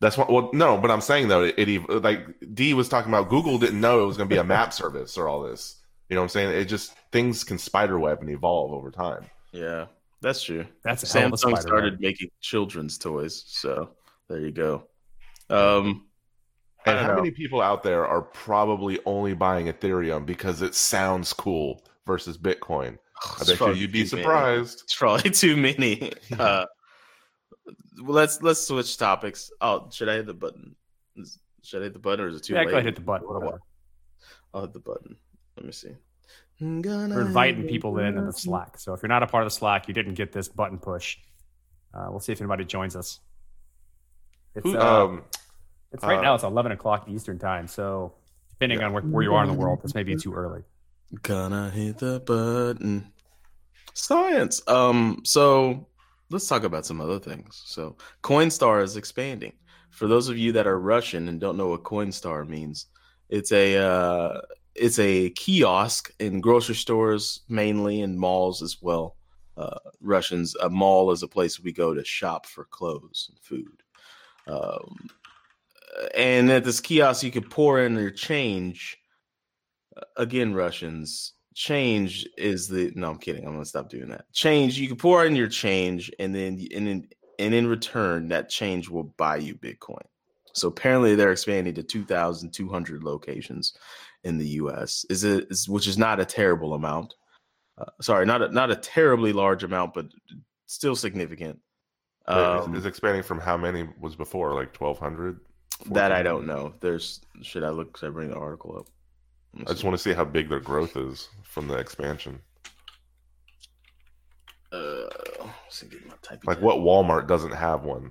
That's what. Well, no, but I'm saying though, it, it like D was talking about. Google didn't know it was going to be a map (laughs) service or all this. You know what I'm saying? It just things can spiderweb and evolve over time. Yeah, that's true. That's a hell Samsung started making children's toys, so there you go. Um, And how know. many people out there are probably only buying Ethereum because it sounds cool versus Bitcoin? I bet you you'd be too many. surprised. It's probably (laughs) too many. (laughs) Uh, let's let's switch topics. Oh, should I hit the button? Should I hit the button, or is it too Yeah, late? go ahead, hit the button. Whatever. I'll hit the button. Let me see. We're inviting people in in the Slack. So if you're not a part of the Slack, you didn't get this button push. Uh, we'll see if anybody joins us. It's, Who, uh, um, it's right uh, now. It's 11 o'clock Eastern time. So depending on where, where you are in the world, this may be too early. Gonna hit the button. Science. Um. So let's talk about some other things. So Coinstar is expanding. For those of you that are Russian and don't know what Coinstar means, it's a uh, it's a kiosk in grocery stores mainly and malls as well. Uh, Russians, a mall is a place we go to shop for clothes and food. Um, and at this kiosk, you could pour in your change again, Russians, change is the no, I'm kidding. I'm gonna stop doing that. Change, you can pour in your change, and then and in and in return, that change will buy you Bitcoin. So apparently, they're expanding to 2,200 locations in the U.S. Is it is, which is not a terrible amount. Uh, sorry, not a, not a terribly large amount, but still significant. Um, is expanding from how many was before? Like 1,200? that I don't know. There's should I look? Should I bring the article up? Let me I just want to see how big their growth is from the expansion. Uh, let's see, get my typing Like what Walmart doesn't have one.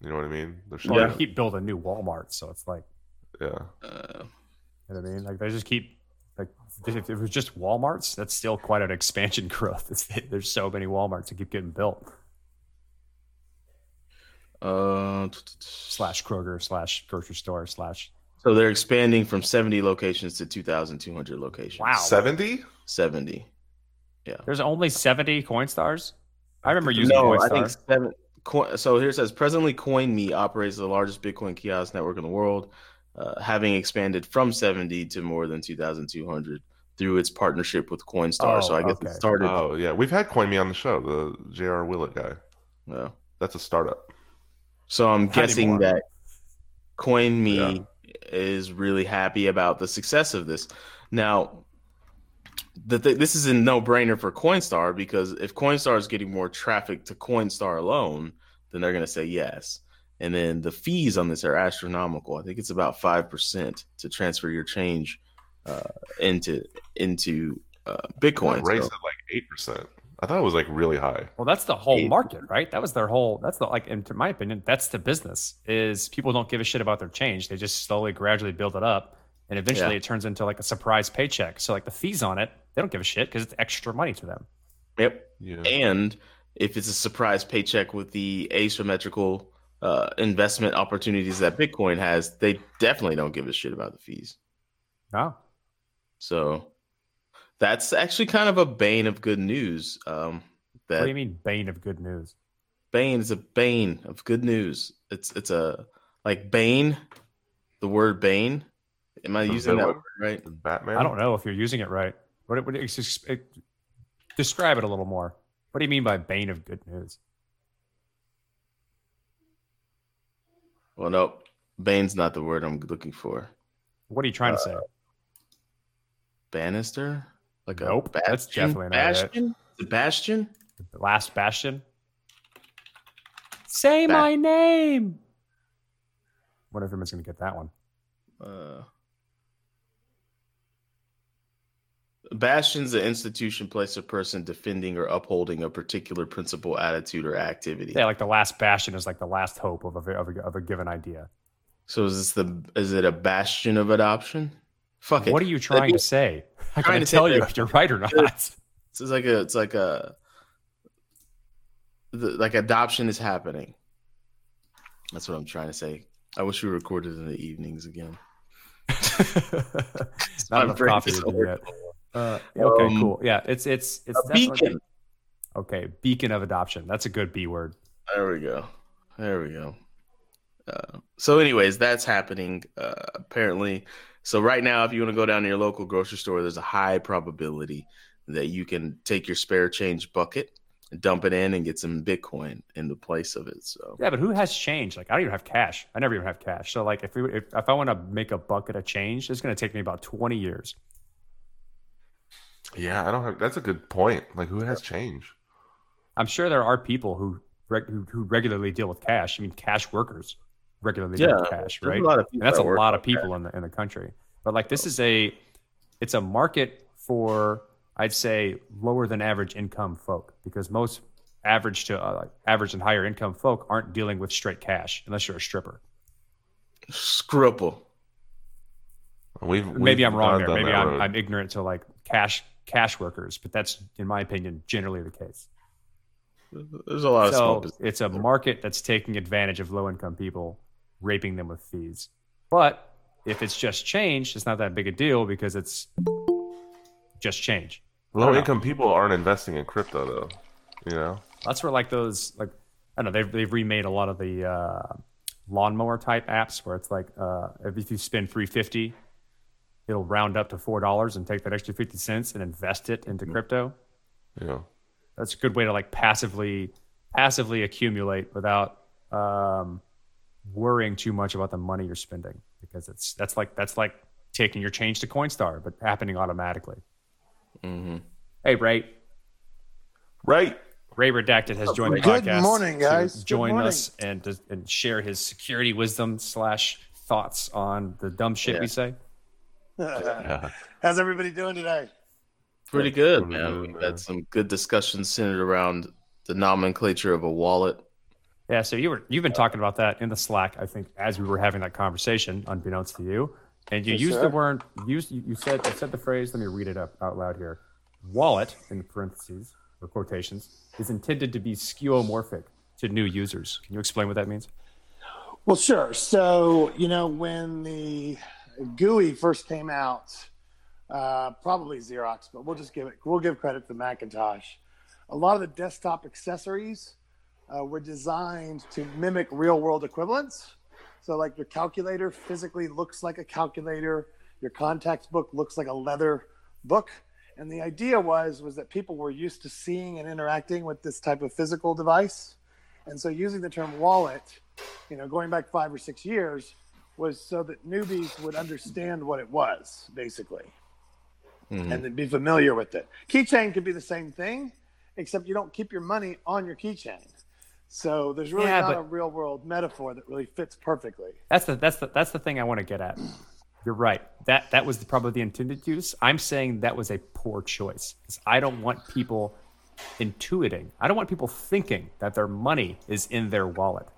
You know what I mean? There's Well, Yeah. they keep building new Walmart. So it's like, yeah. Uh, you know what I mean? Like they just keep, like, if if it was just Walmarts, that's still quite an expansion (laughs) growth. It's, there's so many Walmarts that keep getting built. uh, Slash Kroger, slash grocery store, slash. So they're expanding from 70 locations to 2,200 locations. Wow. 70? 70. There's only 70 Coinstars. I remember using No, Coinstar. I think seven. Coin, so here it says presently CoinMe operates the largest Bitcoin kiosk network in the world, uh, having expanded from 70 to more than 2,200 through its partnership with Coinstar. Oh, so I guess okay. it started. Oh, yeah. We've had CoinMe on the show, the J.R. Willett guy. yeah. That's a startup. So I'm Not guessing anymore. that CoinMe is really happy about the success of this. Now, the th- this is a no-brainer for Coinstar because if Coinstar is getting more traffic to Coinstar alone, then they're going to say yes. And then the fees on this are astronomical. I think it's about five percent to transfer your change uh, into into uh, Bitcoin. That raised So- it like eight percent. I thought it was like really high. Well, that's the whole market, right? That was their whole. That's the like, in my opinion, that's the business. Is people don't give a shit about their change. They just slowly, gradually build it up, and eventually Yeah. it turns into like a surprise paycheck. So like the fees on it, they don't give a shit because it's extra money to them. Yep. Yeah. And if it's a surprise paycheck with the asymmetrical uh, investment opportunities that Bitcoin has, they definitely don't give a shit about the fees. No, So that's actually kind of a bane of good news. Um, what do you mean bane of good news? bane is a bane of good news. It's it's a like bane, the word bane. Am I The using that villain? word right? Batman? I don't know if you're using it right. What? what it's just- it- describe it a little more. What do you mean by bane of good news? Well, no, bane's not the word I'm looking for. What are you trying to say? Bannister? Like a Nope, that's bastion? definitely not it. Bastion? Sebastian? The last bastion. Say Ba- my name. Wonder if everyone's gonna get that one. Uh, Bastion's an institution, place, or person defending or upholding a particular principle, attitude, or activity. Yeah, like the last bastion is like the last hope of a of a, of a given idea. So is this the is it a bastion of adoption? Fuck it. What are you trying to (laughs) say? I trying can to tell you if you're right or not. It's like a it's like a the, like adoption is happening. That's what I'm trying to say. I wish we recorded in the evenings again. (laughs) Not My enough brain coffee to do yet. Uh, okay, Um, cool. Yeah, it's it's it's A definitely- beacon. Okay, beacon of adoption. That's a good B word. There we go. There we go. Uh, so, anyways, that's happening uh, apparently. So, right now, if you want to go down to your local grocery store, there's a high probability that you can take your spare change bucket, dump it in, and get some Bitcoin in the place of it. So, Yeah, but who has change? Like I don't even have cash. I never even have cash. So like if we if, if I want to make a bucket of change, it's going to take me about 20 years. Yeah, I don't have. That's a good point. Like, who has change? I'm sure there are people who who, who regularly deal with cash. I mean, cash workers regularly yeah, deal cash, right? A lot of And that's a that work lot of like that. people in the in the country. But like this is a it's a market for I'd say lower than average income folk because most average to uh, average and higher income folk aren't dealing with straight cash unless you're a stripper. Scruple. We've, Maybe we've I'm wrong gone there. Maybe I'm. I'm ignorant to like cash cash workers, but that's in my opinion generally the case. There's a lot of small So it's a market that's taking advantage of low income people, raping them with fees. But if it's just change, it's not that big a deal because it's just change. Low income people aren't investing in crypto though. You know. That's where like those like I don't know they've they've remade a lot of the uh, lawnmower type apps where it's like uh, if you spend three fifty, it'll round up to four dollars and take that extra fifty cents and invest it into crypto. Yeah. That's a good way to like passively passively accumulate without um, worrying too much about the money you're spending because it's that's like that's like taking your change to Coinstar but happening automatically. Mm-hmm. Hey Ray, Right. Ray Redacted has joined the Good podcast. morning, to guys. Good join morning. us and to- and share his security wisdom slash thoughts on the dumb shit Yeah. we say. (laughs) How's everybody doing today? Pretty good, man. We've had some good discussions centered around the nomenclature of a wallet. Yeah, so you were you've been talking about that in the Slack, I think, as we were having that conversation, unbeknownst to you. And you used the word used you you said you said the phrase, let me read it up out loud here. Wallet in parentheses or quotations is intended to be skeuomorphic to new users. Can you explain what that means? Well, sure. So, you know, when the GUI first came out, uh, probably Xerox, but we'll just give it, we'll give credit to Macintosh. A lot of the desktop accessories uh, were designed to mimic real world equivalents. So, like your calculator physically looks like a calculator, your contacts book looks like a leather book. And the idea was was that people were used to seeing and interacting with this type of physical device. And so using the term wallet, you know, going back five or six years, was so that newbies would understand what it was, basically, Mhm. and then be familiar with it. Keychain could be the same thing, except you don't keep your money on your keychain. So there's really Yeah, not but- a real world metaphor that really fits perfectly. That's the that's the that's the thing I want to get at. You're right. That that was the, probably the intended use. I'm saying that was a poor choice. 'Cause I don't want people intuiting. I don't want people thinking that their money is in their wallet.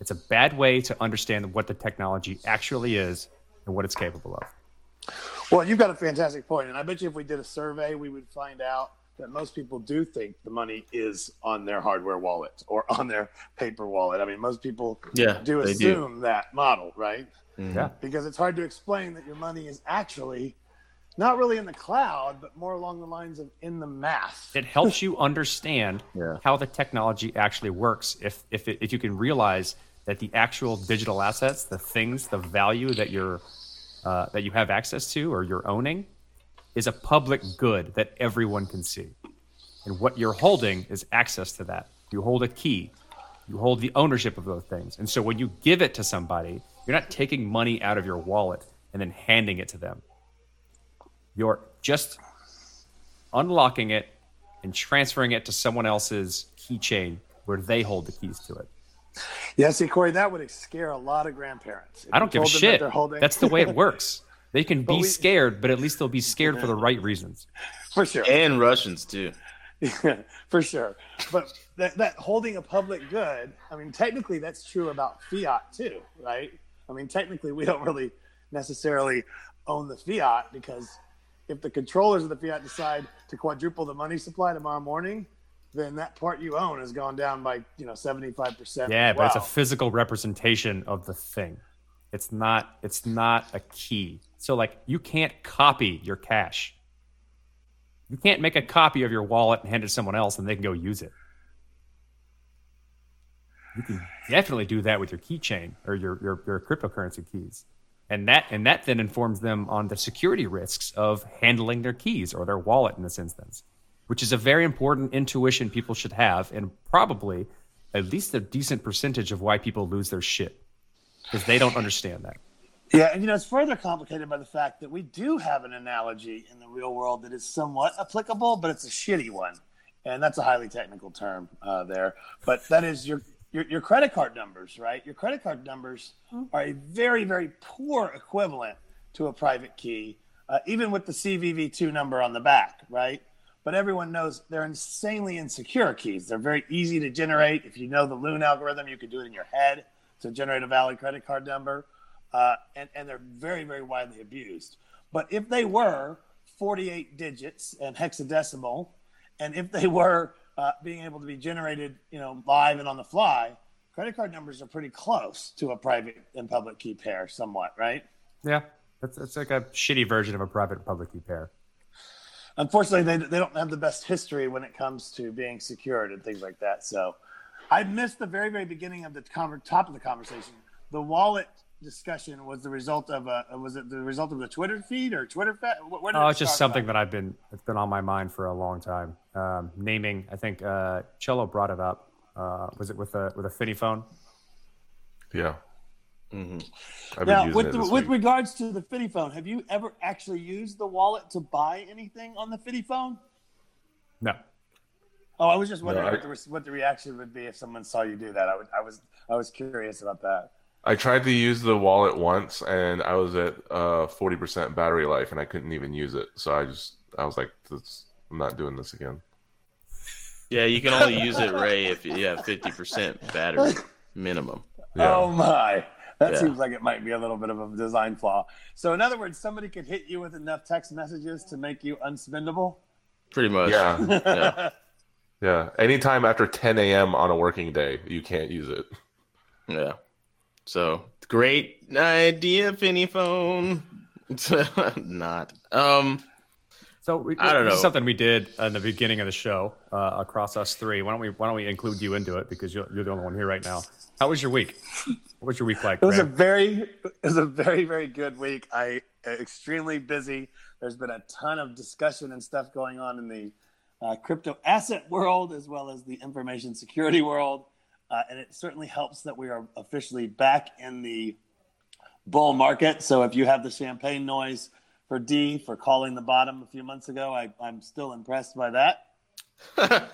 It's a bad way to understand what the technology actually is and what it's capable of. Well, you've got a fantastic point, and I bet you if we did a survey, we would find out that most people do think the money is on their hardware wallet or (laughs) on their paper wallet. I mean, most people Yeah, do they do. assume that model, right? Mhm. Yeah. Because it's hard to explain that your money is actually not really in the cloud, but more along the lines of in the math. It helps you understand (laughs) Yeah. how the technology actually works. If if it, if you can realize that the actual digital assets, the things, the value that you're uh, that you have access to or you're owning, is a public good that everyone can see, and what you're holding is access to that. You hold a key, you hold the ownership of those things, and so when you give it to somebody, you're not taking money out of your wallet and then handing it to them. You're just unlocking it and transferring it to someone else's keychain where they hold the keys to it. Yeah, see, Corey, that would scare a lot of grandparents. I don't give a shit. holding- That's the way it works. (laughs) They can be we- scared, but at least they'll be scared for the right reasons. (laughs) for sure. And Russians too. (laughs) for sure. But that, that holding a public good, I mean, technically that's true about fiat too, right? I mean, technically we don't really necessarily own the fiat because if the controllers of the fiat decide to quadruple the money supply tomorrow morning, then that part you own has gone down by you know seventy five percent. Yeah, but it's a physical representation of the thing. It's not it's not a key. So like you can't copy your cash. You can't make a copy of your wallet and hand it to someone else and they can go use it. You can definitely do that with your keychain or your, your, your cryptocurrency keys. And that and that then informs them on the security risks of handling their keys or their wallet in this instance, which is a very important intuition people should have and probably at least a decent percentage of why people lose their shit because they don't understand that. Yeah, and you know it's further complicated by the fact that we do have an analogy in the real world that is somewhat applicable, but it's a shitty one, and that's a highly technical term uh, there. But that is your, your your credit card numbers, right? Your credit card numbers are a very very poor equivalent to a private key, uh, even with the CVV2 number on the back, right? But everyone knows they're insanely insecure keys. They're very easy to generate. If you know the Luhn algorithm, you could do it in your head to generate a valid credit card number uh, and, and they're very, very widely abused. But if they were 48 digits and hexadecimal, and if they were uh, being able to be generated, you know, live and on the fly, credit card numbers are pretty close to a private and public key pair, somewhat, right? Yeah, that's, that's like a shitty version of a private and public key pair. Unfortunately, they, they don't have the best history when it comes to being secured and things like that. So I missed the very, very beginning of the top of the conversation. The wallet discussion was the result of a was it the result of the Twitter feed or Twitter fe- wh- where Oh, it's just something from? that I've been it's been on my mind for a long time. Um, naming, I think uh, Cello brought it up. Uh, was it with a with a Finney phone? Yeah. hmm Now, with the, with regards to the Finney phone, have you ever actually used the wallet to buy anything on the Finney phone? No. Oh, I was just wondering I- what, the, what the reaction would be if someone saw you do that. I, would, I was I was curious about that. I tried to use the wallet once, and I was at uh, forty percent battery life, and I couldn't even use it. So I just, I was like, this, I'm not doing this again. Yeah, you can only use it, Ray, if you have fifty percent battery minimum. Yeah. Oh my. That Yeah. seems like it might be a little bit of a design flaw. So, in other words, somebody could hit you with enough text messages to make you unspendable. Pretty much. Yeah, (laughs) Yeah. yeah. Anytime after 10 a.m. on a working day, you can't use it. Yeah. So great idea, Finney phone. (laughs) Not. Um. So we, I don't know. something we did in the beginning of the show uh, across us three. Why don't we Why don't we include you into it because you're, you're the only one here right now. How was your week? What was your week like? It was a very, it was a very, very good week. I uh, extremely busy. There's been a ton of discussion and stuff going on in the uh, crypto asset world as well as the information security world, uh, and it certainly helps that we are officially back in the bull market. So if you have the champagne noise for D for calling the bottom a few months ago, I, I'm still impressed by that. (laughs)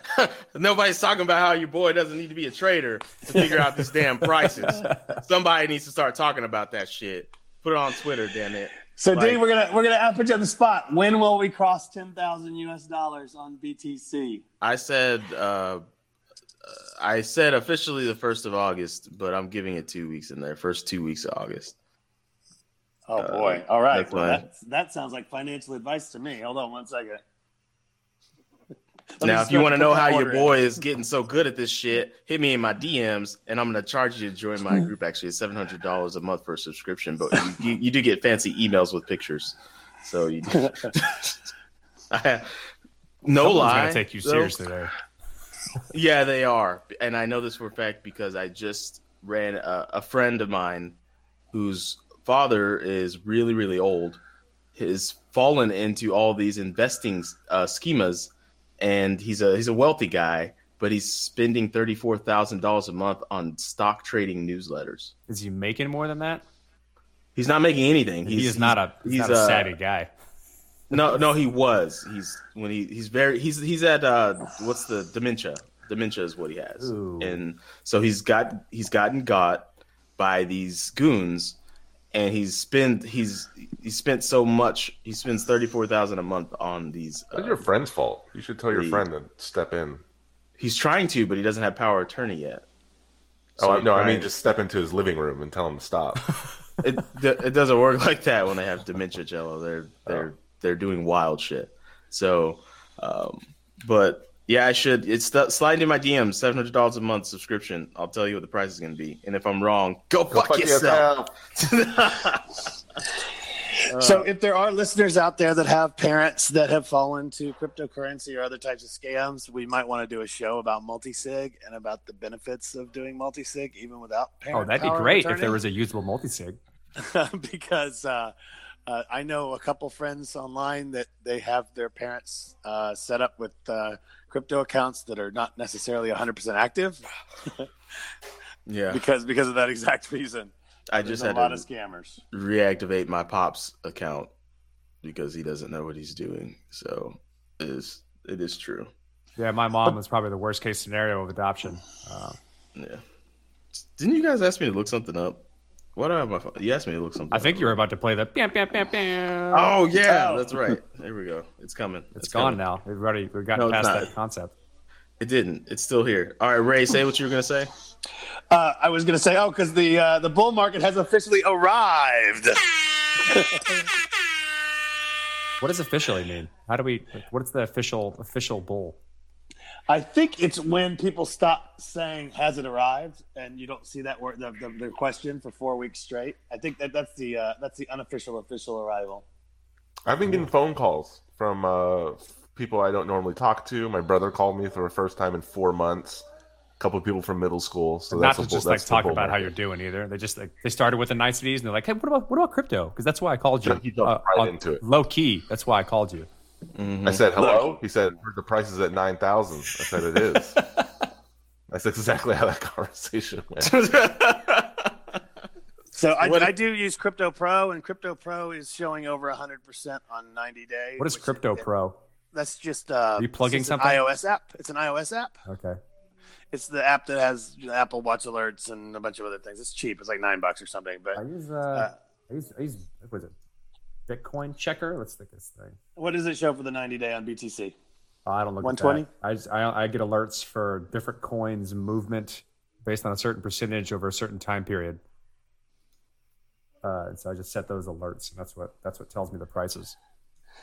Nobody's talking about how your boy doesn't need to be a trader to figure out these damn prices. (laughs) Somebody needs to start talking about that shit. Put it on Twitter, damn it. So D, Like- we're gonna we're gonna put you on the spot. When will we cross ten thousand US dollars on BTC? I said uh I said officially the first of August, but I'm giving it two weeks in there. First two weeks of August. Oh Uh, boy! All right, well, that, that sounds like financial advice to me. Hold on one second. Now, if you want to know how your order in. boy is getting so good at this shit, hit me in my DMs, and I'm gonna charge you to join my group. Actually, it's seven hundred dollars a month for a subscription, but you, you, you do get fancy emails with pictures. So you, (laughs) (laughs) I, no Someone's lie, gonna take you though. seriously there. Yeah, they are, and I know this for a fact because I just ran a, a friend of mine whose father is really, really old. Has fallen into all these investing uh, schemas, and he's a he's a wealthy guy, but he's spending thirty four thousand dollars a month on stock trading newsletters. Is he making more than that? He's not making anything. he He's, is not a he's, he's, not a savvy guy. No, no, he was. He's when he he's very he's he's at uh what's the dementia? Dementia is what he has, Ooh. and so he's got he's gotten got by these goons, and he's spent he's he spent so much. He spends thirty four thousand a month on these. It's Uh, your friend's fault. You should tell your the- friend to step in. he's trying to, but he doesn't have power attorney yet. Oh So I- no, I mean Brian- just step into his living room and tell him to stop. (laughs) it it doesn't work like that when they have dementia jello they're they're they're doing wild shit. So um but yeah i should it's st- slide into my dms $700 a month subscription. I'll tell you what the price is going to be. And if i'm wrong go, Go fuck, fuck yourself, (laughs) so if there are listeners out there that have parents that have fallen to cryptocurrency or other types of scams, we might want to do a show about multi-sig and about the benefits of doing multi-sig even without parents. Oh, that'd be power of great if there was a usable multi-sig. (laughs) because uh, uh, I know a couple friends online that they have their parents uh, set up with uh, crypto accounts that are not necessarily 100% active (laughs) yeah because because of that exact reason. i There's just a had lot of scammers. reactivate my pop's account because he doesn't know what he's doing so it is it is true Yeah, my mom was probably the worst case scenario of adoption. Uh, yeah didn't you guys ask me to look something up what do I have my phone? You asked me to look something I think up. you were about to play the bam, bam, bam, bam. Oh yeah, Oh. that's right. There we go. It's coming. it's gone coming. now. We've already we've gotten No, past not. that concept. It didn't. It's still here. All right, Ray, say what you were gonna say. Uh, I was going to say, oh, because the uh, the bull market has officially arrived. What does officially mean? How do we? What's the official official bull? I think it's when people stop saying "Has it arrived?" and you don't see that word, the, the, the question for four weeks straight. I think that that's the uh, that's the unofficial official arrival. I've been getting phone calls from uh, people I don't normally talk to. My brother called me for the first time in four months. A couple of people from middle school. So Not that's to a bull- just like that's the talk bull about how you're doing either. They just like they started with the niceties and they're like, hey, what about what about crypto? Because that's why I called you. He jumped right into it. Low key. That's why I called you. I said hello. He said the price is at nine thousand. I said it is. (laughs) That's exactly how that conversation went. (laughs) So I, What- I do use Crypto Pro, and Crypto Pro is showing over hundred percent on ninety days. What is which Crypto Pro? That's just uh, Are you plugging just something? An iOS app. It's an iOS app. Okay. It's the app that has you know, Apple Watch alerts and a bunch of other things. It's cheap. It's like nine bucks or something. But I use uh, Uh, I use I use what was it? Bitcoin checker. Let's think this thing. what does it show for the ninety day on BTC? Oh, I don't look 120? at that. I, just, I I get alerts for different coins movement based on a certain percentage over a certain time period. Uh, and so I just set those alerts, and that's what that's what tells me the prices.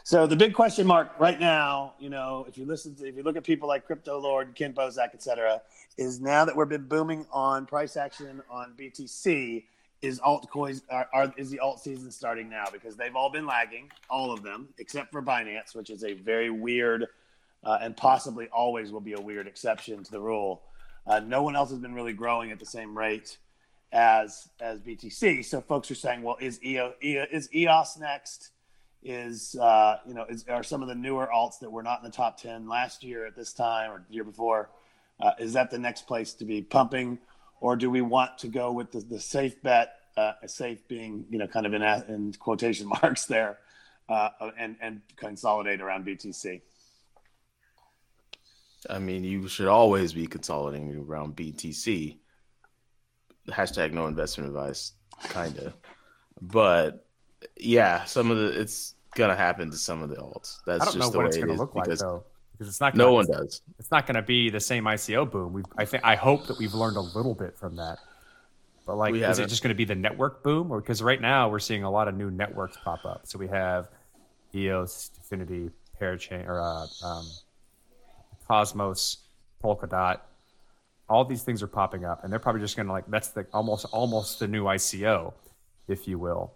So the big question mark right now, you know, if you listen to, if you look at people like Crypto Lord, Ken Bozak, et cetera, is now that we've been booming on price action on BTC, is altcoins are, are is the alt season starting now because they've all been lagging, all of them except for Binance, which is a very weird uh, and possibly always will be a weird exception to the rule. Uh, no one else has been really growing at the same rate as as BTC. So folks are saying, well, is EO, EO is EOS next? Is uh, you know is, are some of the newer alts that were not in the top ten last year at this time or the year before? Uh, is that the next place to be pumping, or do we want to go with the, the safe bet? Uh, safe being you know kind of in in quotation (laughs) marks there, uh, and and consolidate around BTC. I mean, you should always be consolidating around BTC. Hashtag no investment advice, kind of. But yeah, some of the it's gonna happen to some of the alts. That's I don't know just the what way it's it going to is look like because though, because it's not. no gonna, one does. It's not going to be the same ICO boom. We I think I hope that we've learned a little bit from that. But like, We is it haven't. just going to be the network boom, or because right now we're seeing a lot of new networks pop up. So we have EOS, DFINITY, Parachain, or uh, um, Cosmos, Polkadot. All these things are popping up, and they're probably just going to like that's the almost almost the new ICO, if you will,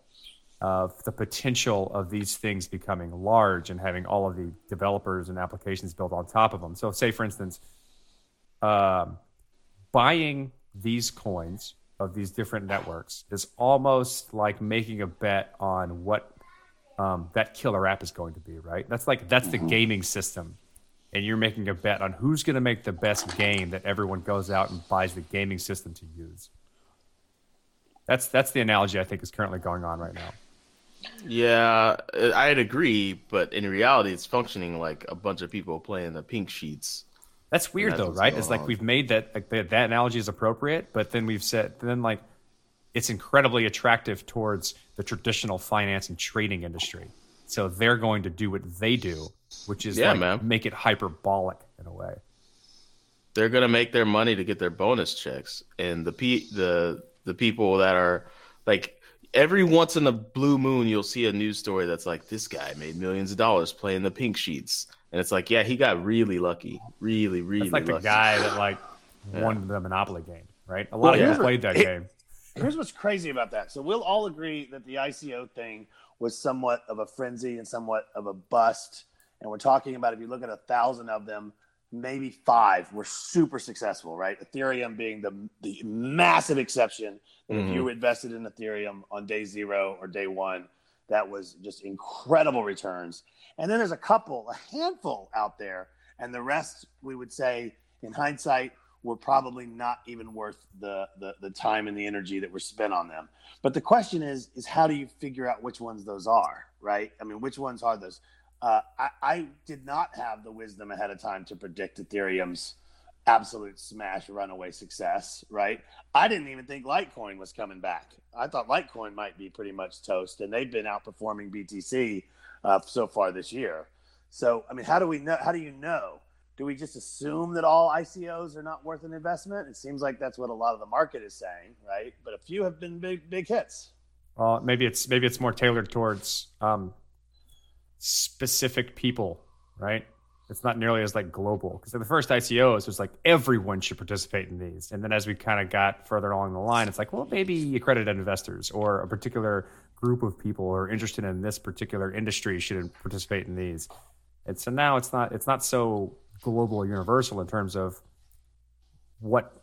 of the potential of these things becoming large and having all of the developers and applications built on top of them. So, say for instance, um, buying these coins of these different networks is almost like making a bet on what um, that killer app is going to be, right? That's like that's the gaming system, and you're making a bet on who's going to make the best game that everyone goes out and buys the gaming system to use. That's that's the analogy I think is currently going on right now. Yeah, I'd agree, but in reality, it's functioning like a bunch of people playing the pink sheets. That's weird that's though, right? going It's like we've made that like that, analogy is appropriate, but then we've said then like it's incredibly attractive towards the traditional finance and trading industry. So they're going to do what they do, which is Yeah, like man. make it hyperbolic in a way. They're gonna make their money to get their bonus checks, and the pe- the the people that are like every once in a blue moon, you'll see a news story that's like this guy made millions of dollars playing the pink sheets, and it's like, yeah, he got really lucky, really, really It's like the guy that like (laughs) Yeah. won the Monopoly game, right? A lot Well, of people played that it- game. Here's what's crazy about that. So we'll all agree that the ICO thing was somewhat of a frenzy and somewhat of a bust. And we're talking about if you look at a thousand of them, maybe five were super successful, right? Ethereum being the the massive exception. That if you invested in Ethereum on day zero or day one, that was just incredible returns. And then there's a couple, a handful out there, and the rest we would say in hindsight were probably not even worth the, the the time and the energy that were spent on them. But the question is is how do you figure out which ones those are, right? I mean, which ones are those? Uh, I, I did not have the wisdom ahead of time to predict Ethereum's absolute smash runaway success, right? I didn't even think Litecoin was coming back. I thought Litecoin might be pretty much toast, and they've been outperforming BTC uh, so far this year. So, I mean, how do we know? How do you know? Do we just assume that all ICOs are not worth an investment? It seems like that's what a lot of the market is saying, right? But a few have been big, big hits. Well, maybe it's maybe it's more tailored towards um, specific people, right? It's not nearly as like global because the first ICOs was like everyone should participate in these, and then as we kind of got further along the line, it's like well maybe accredited investors or a particular group of people who are interested in this particular industry should participate in these. And so now it's not it's not so global or universal in terms of what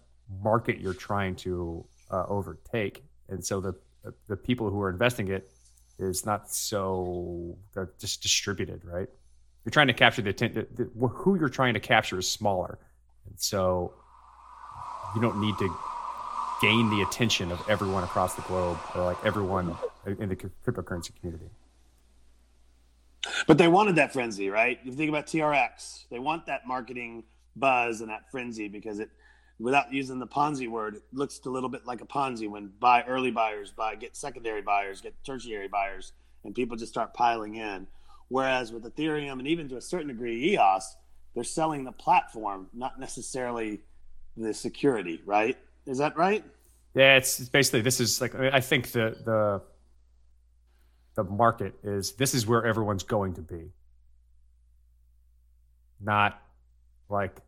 market you're trying to uh, overtake, and so the the people who are investing it is not so just distributed, right? You're trying to capture the, the, the who you're trying to capture is smaller, and so you don't need to gain the attention of everyone across the globe or like everyone in the cryptocurrency community. But they wanted that frenzy, right? You think about TRX, they want that marketing buzz and that frenzy because it, without using the Ponzi word, it looks a little bit like a Ponzi when buy early buyers buy, get secondary buyers, get tertiary buyers, and people just start piling in. Whereas with Ethereum and even to a certain degree EOS, they're selling the platform, not necessarily the security, right? Is that right? Yeah, it's, basically this is like I think the the the market is this is where everyone's going to be. Not like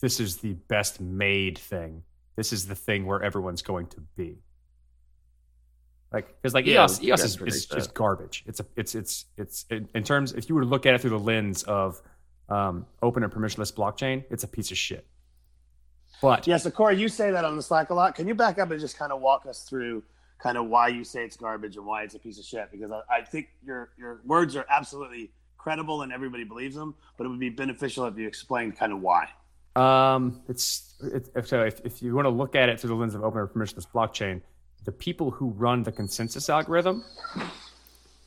this is the best made thing. This is the thing where everyone's going to be. Like because like Yeah, EOS, EOS is, is, that. is garbage. It's a it's it's it's in, in terms if you were to look at it through the lens of um, open and permissionless blockchain, it's a piece of shit. But Yeah, so Corey, you say that on the Slack a lot. Can you back up and just kind of walk us through kind of why you say it's garbage and why it's a piece of shit? Because I, I think your your words are absolutely credible and everybody believes them, but it would be beneficial if you explained kind of why. Um, it's it, if, so if, if you want to look at it through the lens of open or permissionless blockchain, the people who run the consensus algorithm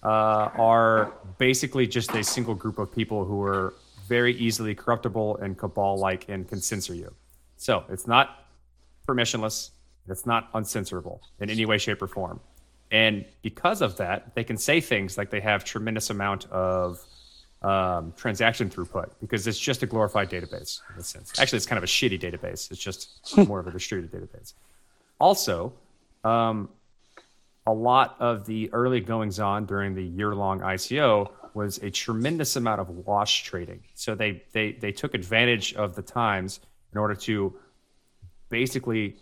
uh, are basically just a single group of people who are very easily corruptible and cabal-like and can censor you. So it's not permissionless. It's not uncensorable in any way, shape, or form. And because of that, they can say things like they have tremendous amount of um, transaction throughput because it's just a glorified database in a sense. Actually, it's kind of a shitty database. It's just more of a distributed database. Also, um, a lot of the early goings on during the year long ICO was a tremendous amount of wash trading. So they, they, they took advantage of the times in order to basically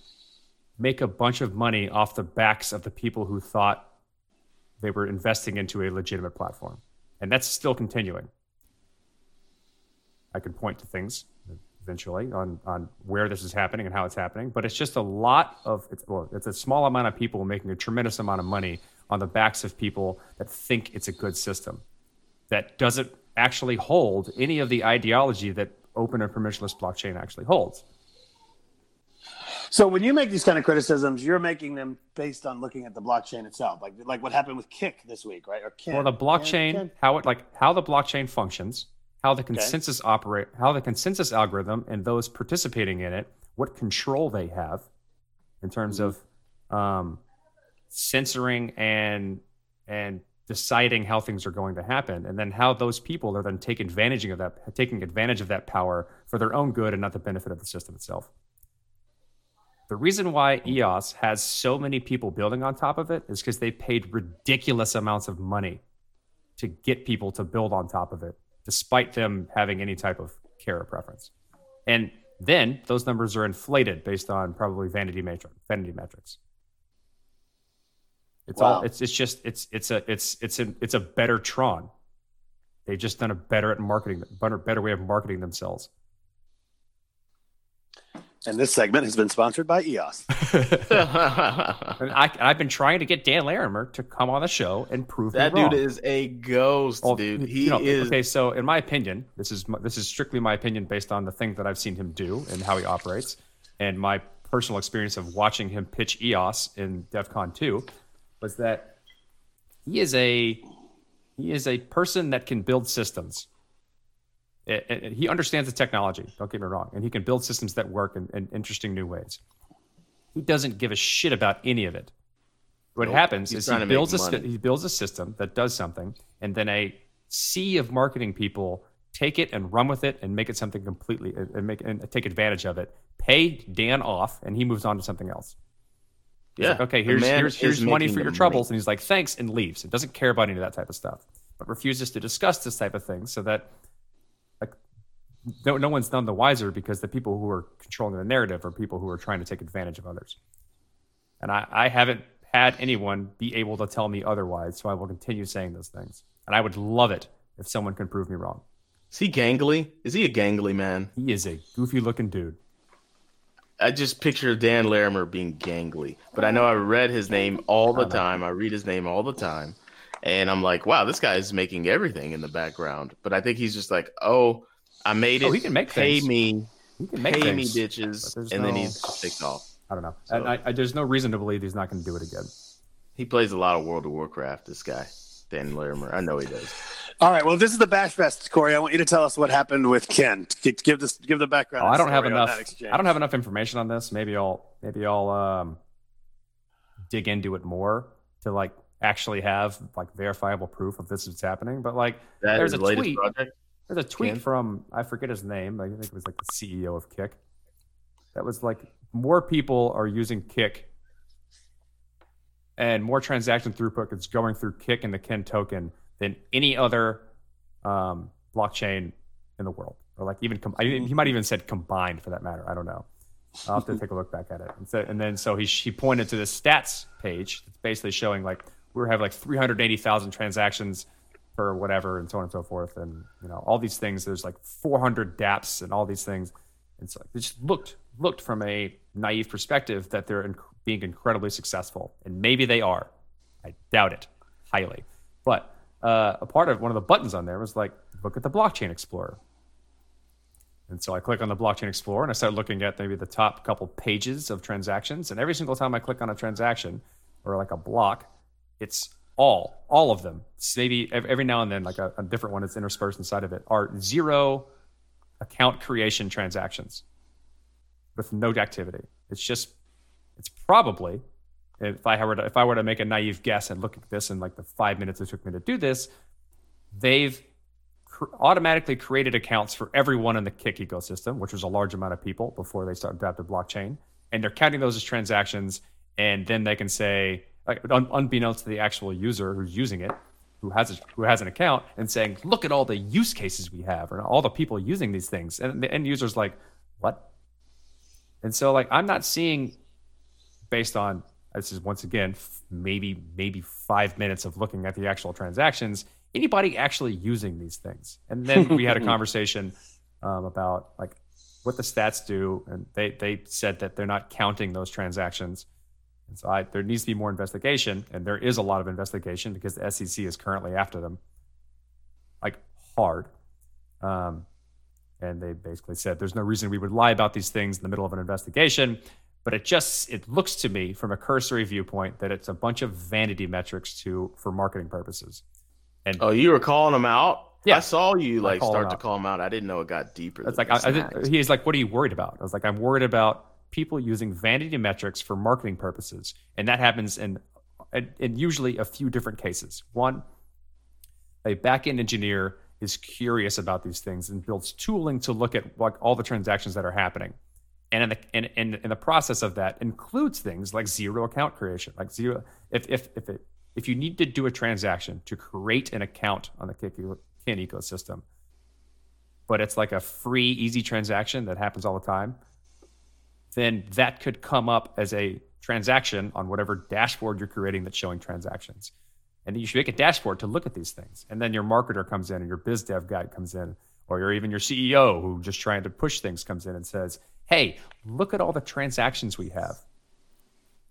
make a bunch of money off the backs of the people who thought they were investing into a legitimate platform. And that's still continuing. I could point to things eventually on, on where this is happening and how it's happening, but it's just a lot of it's well, it's a small amount of people making a tremendous amount of money on the backs of people that think it's a good system that doesn't actually hold any of the ideology that open and permissionless blockchain actually holds. So when you make these kind of criticisms, you're making them based on looking at the blockchain itself, like like what happened with Kik this week, right? Or Well, the blockchain, how it like how the blockchain functions, how the consensus operate, how the consensus algorithm and those participating in it, what control they have in terms of um, censoring and and deciding how things are going to happen, and then how those people are then taking advantage of that, taking advantage of that power for their own good and not the benefit of the system itself. The reason why EOS has so many people building on top of it is because they paid ridiculous amounts of money to get people to build on top of it, despite them having any type of care or preference. And then those numbers are inflated based on probably vanity matrix, vanity metrics. It's all it's it's just it's it's a it's it's a it's a better Tron. They've just done a better at marketing, better better way of marketing themselves. And this segment has been sponsored by EOS. (laughs) (laughs) And I, I've been trying to get Dan Larimer to come on the show and prove that me wrong. dude is a ghost, Well, dude. you He know, is. okay. So, in my opinion, this is this is strictly my opinion based on the thing that I've seen him do and how he operates, and my personal experience of watching him pitch EOS in DefCon 2, was that he is a he is a person that can build systems. A- a- and he understands the technology. Don't get me wrong, and he can build systems that work in, in interesting new ways. He doesn't give a shit about any of it. What Nope. happens He's is he builds a he builds a system that does something, and then a sea of marketing people take it and run with it and make it something completely and make and take advantage of it. Pay Dan off, and he moves on to something else. He's yeah. like, okay, here's here's, here's money for your money. troubles, and he's like, thanks, and leaves. It doesn't care about any of that type of stuff, but refuses to discuss this type of thing, so that no no one's none the wiser because the people who are controlling the narrative are people who are trying to take advantage of others. And I, I haven't had anyone be able to tell me otherwise, so I will continue saying those things. And I would love it if someone can prove me wrong. Is he gangly? Is he a gangly man? He is a goofy looking dude. I just picture Dan Larimer being gangly, but I know I read his name all the time. I read his name all the time, and I'm like, wow, this guy's making everything in the background. But I think he's just like, oh, I made it. Oh, he can make pay things. me, He can make pay things. me, bitches, and then no- he just takes off. I don't know. So- And I, I, there's no reason to believe he's not going to do it again. He plays a lot of World of Warcraft. This guy, Dan Larimer. I know he does. All right. Well, this is the Bash Fest, Corey. I want you to tell us what happened with Kin. Give this, give the background. Oh, I don't have enough. I don't have enough information on this. Maybe I'll maybe I'll um, dig into it more to like actually have like verifiable proof of this is happening. But like, That There's is a the latest tweet. project. There's a tweet Kin? from I forget his name. I think it was like the CEO of Kik. That was like more people are using Kik, and more transaction throughput is going through Kik and the Kin token than any other um, blockchain in the world, or like even com- I, he might even said combined for that matter. I don't know. I'll have to take a look back at it. And, so, and then so he he pointed to the stats page that's basically showing like we have like 380,000 transactions per whatever and so on and so forth. And you know all these things there's like 400 dApps and all these things. And so it just looked looked from a naive perspective that they're inc- being incredibly successful. And maybe they are. I doubt it highly. But uh, a part of one of the buttons on there was like look at the blockchain explorer. And so I click on the blockchain explorer and I start looking at maybe the top couple pages of transactions. And every single time I click on a transaction or like a block, it's all, all of them. Maybe every now and then, like a, a different one that's interspersed inside of it, are zero account creation transactions with no activity. It's just, it's probably, if I were to, if I were to make a naive guess and look at this in like the five minutes it took me to do this, they've cr- automatically created accounts for everyone in the Kik ecosystem, which was a large amount of people before they started adapted blockchain, and they're counting those as transactions, and then they can say, like, un- unbeknownst to the actual user who's using it, who has a, who has an account, and saying, look at all the use cases we have, or all the people using these things, and the end user's like, what? And so, like, I'm not seeing, based on this is once again maybe maybe five minutes of looking at the actual transactions anybody actually using these things. And then we had a (laughs) conversation um, about like what the stats do and they they said that they're not counting those transactions and so I, there needs to be more investigation and there is a lot of investigation because the SEC is currently after them like hard um, and they basically said there's no reason we would lie about these things in the middle of an investigation but it just it looks to me from a cursory viewpoint that it's a bunch of vanity metrics to for marketing purposes. And Oh, you were calling him out. Yeah. I saw you like start to call him out. I didn't know it got deeper. It's than like I, I did, he's like, "What are you worried about?" I was like, "I'm worried about people using vanity metrics for marketing purposes, and that happens in in, in usually a few different cases. One, a back-end engineer is curious about these things and builds tooling to look at like all the transactions that are happening, and in the and, and in the process of that includes things like zero account creation, like zero. If if if it if you need to do a transaction to create an account on the Kin ecosystem, but it's like a free, easy transaction that happens all the time, then that could come up as a transaction on whatever dashboard you're creating that's showing transactions. And then you should make a dashboard to look at these things. And then your marketer comes in and your biz dev guy comes in, or you're even your CEO who just trying to push things comes in and says, Hey, look at all the transactions we have.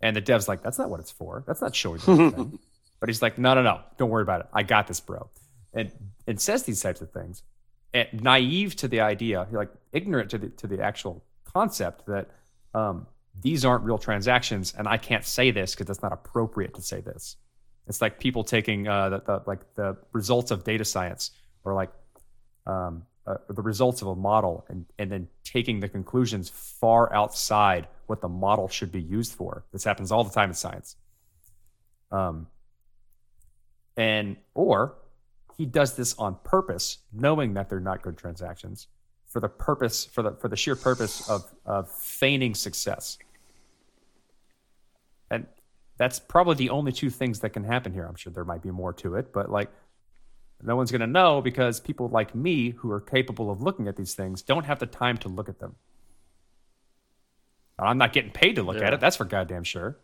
And the dev's like, That's not what it's for. That's not showing anything. (laughs) but he's like, No, no, no. Don't worry about it. I got this, bro. And and says these types of things and naive to the idea, like ignorant to the to the actual concept that um, these aren't real transactions, and I can't say this because it's not appropriate to say this. It's like people taking uh, the, the like the results of data science or like um, uh, the results of a model and and then taking the conclusions far outside what the model should be used for. This happens all the time in science. Um, and or he does this on purpose, knowing that they're not good transactions, for the purpose for the for the sheer purpose of of feigning success. And that's probably the only two things that can happen here. I'm sure there might be more to it, but like no one's going to know because people like me who are capable of looking at these things don't have the time to look at them. I'm not getting paid to look at it. That's for goddamn sure.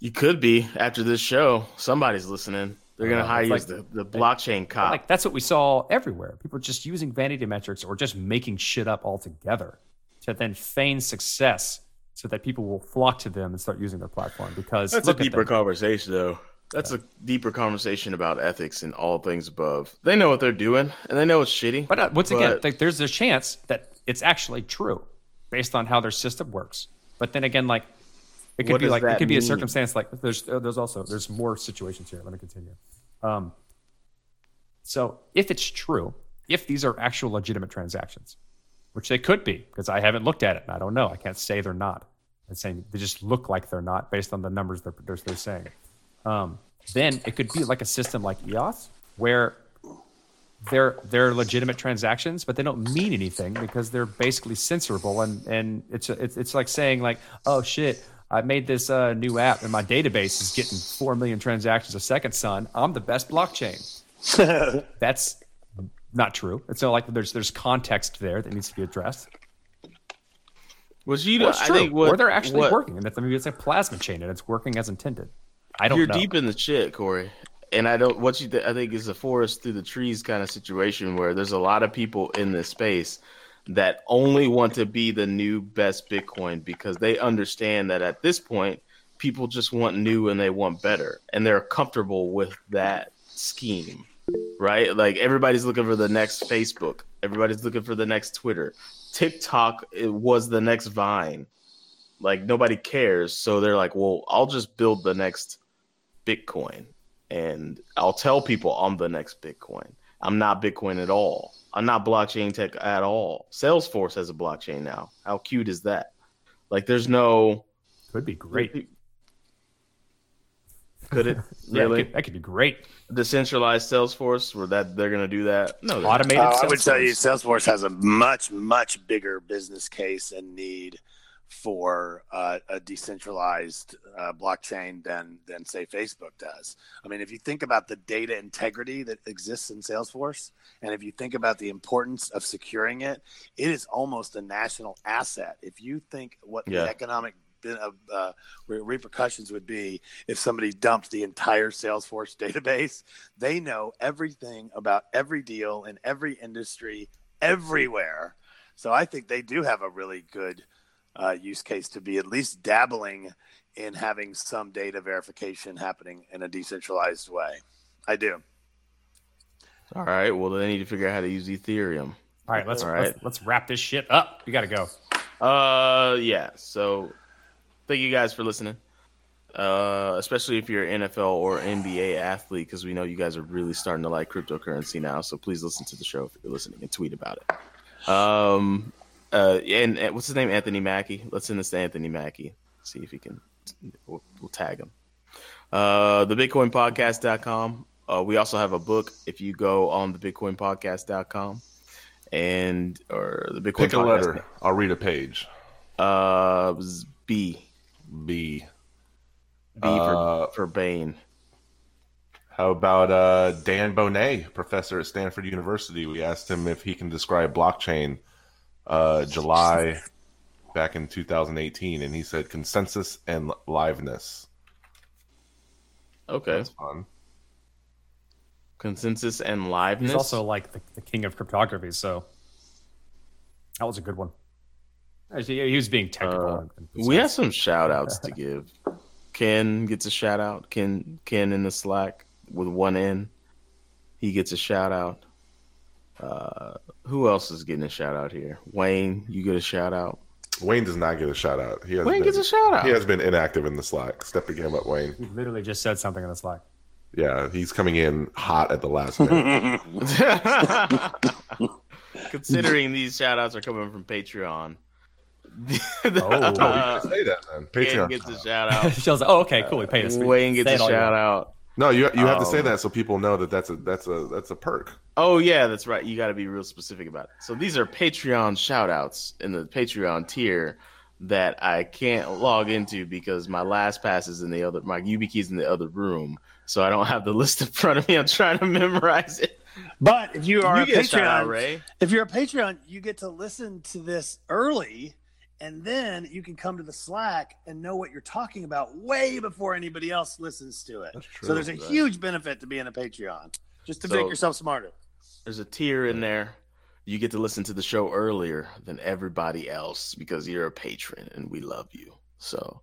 You could be after this show. Somebody's listening. They're gonna Uh, hire it's like- the, the blockchain cop. Like that's what we saw everywhere. People just using vanity metrics or just making shit up altogether to then feign success so that people will flock to them and start using their platform because That's a deeper conversation, though. That's a deeper conversation about ethics and all things above. They know what they're doing, and they know it's shitty. But uh, once again, like, there's a chance that it's actually true based on how their system works. But then again, like it could What be like it could be a circumstance like there's uh, there's also there's more situations here. Let me continue. Um, so if it's true, if these are actual legitimate transactions, which they could be, because I haven't looked at it and I don't know, I can't say they're not. I'm saying they just look like they're not based on the numbers they're they're, they're saying. Um, then it could be like a system like EOS where they're they're legitimate transactions, but they don't mean anything because they're basically censorable, and and it's it's it's like saying like, oh shit, I made this uh, new app and my database is getting four million transactions a second, son. I'm the best blockchain. (laughs) That's not true. It's not like there's there's context there that needs to be addressed. Was you? Or it's I true, think what, or they're actually what- working, and it's, maybe it's a plasma chain and it's working as intended. I don't You're know. deep in the shit, Corey. And I don't. What you th- I think is a forest through the trees kind of situation where there's a lot of people in this space that only want to be the new best Bitcoin because they understand that at this point people just want new and they want better and they're comfortable with that scheme, right? Like everybody's looking for the next Facebook, everybody's looking for the next Twitter. TikTok it was the next Vine. Like nobody cares, so they're like, "Well, I'll just build the next Bitcoin and I'll tell people I'm the next Bitcoin. I'm not Bitcoin at all. I'm not blockchain tech at all. Salesforce has a blockchain now. How cute is that? Like, there's no. Could be great. Could it (laughs) Yeah, really it could- that could be great. decentralized Salesforce where that they're gonna do that? No. Automated. Uh, I would tell you, Salesforce has a much, much bigger business case and need for uh, a decentralized uh, blockchain than than say Facebook does. I mean, if you think about the data integrity that exists in Salesforce, and if you think about the importance of securing it, it is almost a national asset. If you think what Yeah. the economic uh, uh, repercussions would be if somebody dumped the entire Salesforce database, they know everything about every deal in every industry everywhere. So I think they do have a really good uh, use case to be at least dabbling in having some data verification happening in a decentralized way. I do. All right. Well, they need to figure out how to use Ethereum. All right, let's, All right. let's let's wrap this shit up. We got to go. Uh, yeah. So, thank you guys for listening. Uh, especially if you're an NFL or NBA athlete, because we know you guys are really starting to like cryptocurrency now. So please listen to the show if you're listening and tweet about it. Um, uh, and, and what's his name? Anthony Mackie. Let's send this to Anthony Mackie. See if he can. We'll, we'll tag him. Uh, the BitcoinPodcast.com. Uh, we also have a book. If you go on the BitcoinPodcast.com and or the Bitcoin Pick a Podcast- letter. I'll read a page. Uh, B. B. B for, Uh, for Bane. How about uh, Dan Boneh, professor at Stanford University? We asked him if he can describe blockchain uh, July back in 2018, and he said consensus and liveness. Okay. That's fun. Consensus and liveness. He's also like the, the king of cryptography, so that was a good one. Actually, he was being technical. Uh, and- and we have some shout outs to give. Ken gets a shout out. Ken Ken in the Slack with one N. He gets a shout out. Uh, who else is getting a shout out here? Wayne, you get a shout out. Wayne does not get a shout out. He has Wayne been, gets a shout out. He has been inactive in the Slack. Step the game up, Wayne. He literally just said something in the Slack. Yeah, he's coming in hot at the last minute. (laughs) (laughs) Considering these shout outs are coming from Patreon. Oh. (laughs) uh, Say that then. Ken Patreon. gets a shout out. she was like, "Oh, okay, cool. We paid us. Wayne gets a it all you shout want. out. No, you you have to say Um, that so people know that that's a that's a that's a perk. Oh yeah, that's right. You got to be real specific about it. So these are Patreon shout outs in the Patreon tier that I can't log into because my LastPass is in the other my YubiKey's in the other room. So I don't have the (laughs) list in front of me. I'm trying to memorize it. But if you are you a get a out, Patreon, Ray. if you're a Patreon, you get to listen to this early, and then you can come to the Slack and know what you're talking about way before anybody else listens to it. That's So there's a Right. huge benefit to being a Patreon, just to So- make yourself smarter. There's a tier in there. You get to listen to the show earlier than everybody else because you're a patron and we love you. So,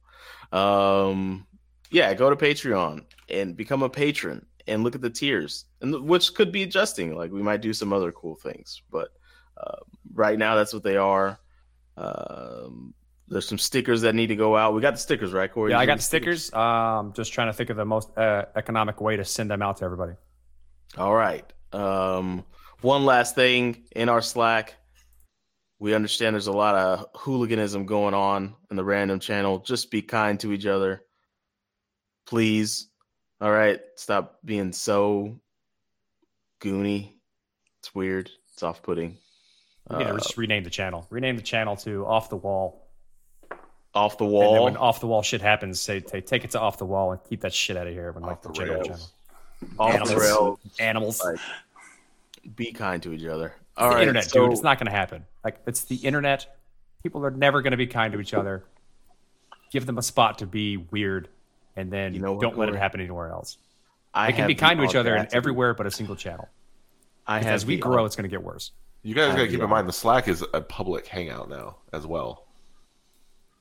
um, yeah, go to Patreon and become a patron and look at the tiers, and which could be adjusting. Like we might do some other cool things, but uh, right now that's what they are. Um, there's some stickers that need to go out. We got the stickers, right, Corey? Yeah, I got the stickers. Um, just trying to think of the most uh, economic way to send them out to everybody. All right. Um, one last thing in our Slack. We understand there's a lot of hooliganism going on in the random channel. Just be kind to each other. Please. All right. Stop being so goony. It's weird. It's off putting. We need to Uh, just rename the channel. Rename the channel to Off the Wall. off the wall. And then when off the wall shit happens, say, take it to Off the Wall and keep that shit out of here. When like Off the the general channel. Off the Animals. rails. Animals. Like, Be kind to each other. It's All the internet, so- dude. It's not going to happen. Like it's the internet. People are never going to be kind to each other. Give them a spot to be weird, and then You know don't let it happen anywhere else. I They can be kind to each other in everywhere but a single channel. I have As we grow, it's going to get worse. You guys got to keep in mind the Slack is a public hangout now as well.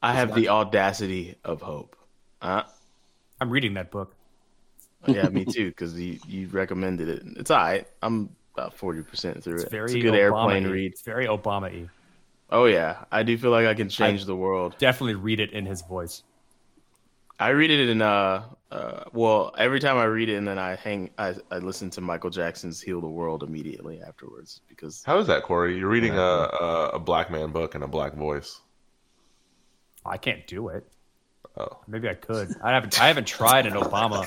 I have the audacity of hope. Uh, I'm reading that book. Yeah, me too. Because you, you recommended it. It's all right. I'm about forty percent through It's it. very it's a good Obama-y. airplane read. It's very Obama-y. Oh yeah, I do feel like I can change the world. Definitely read it in his voice. I read it in uh, uh, well, every time I read it and then I hang, I, I listen to Michael Jackson's "Heal the World" immediately afterwards because How is that, Corey? You're reading a, a, a black man book in a black voice. I can't do it. Oh, Maybe I could. I haven't. I haven't tried an Obama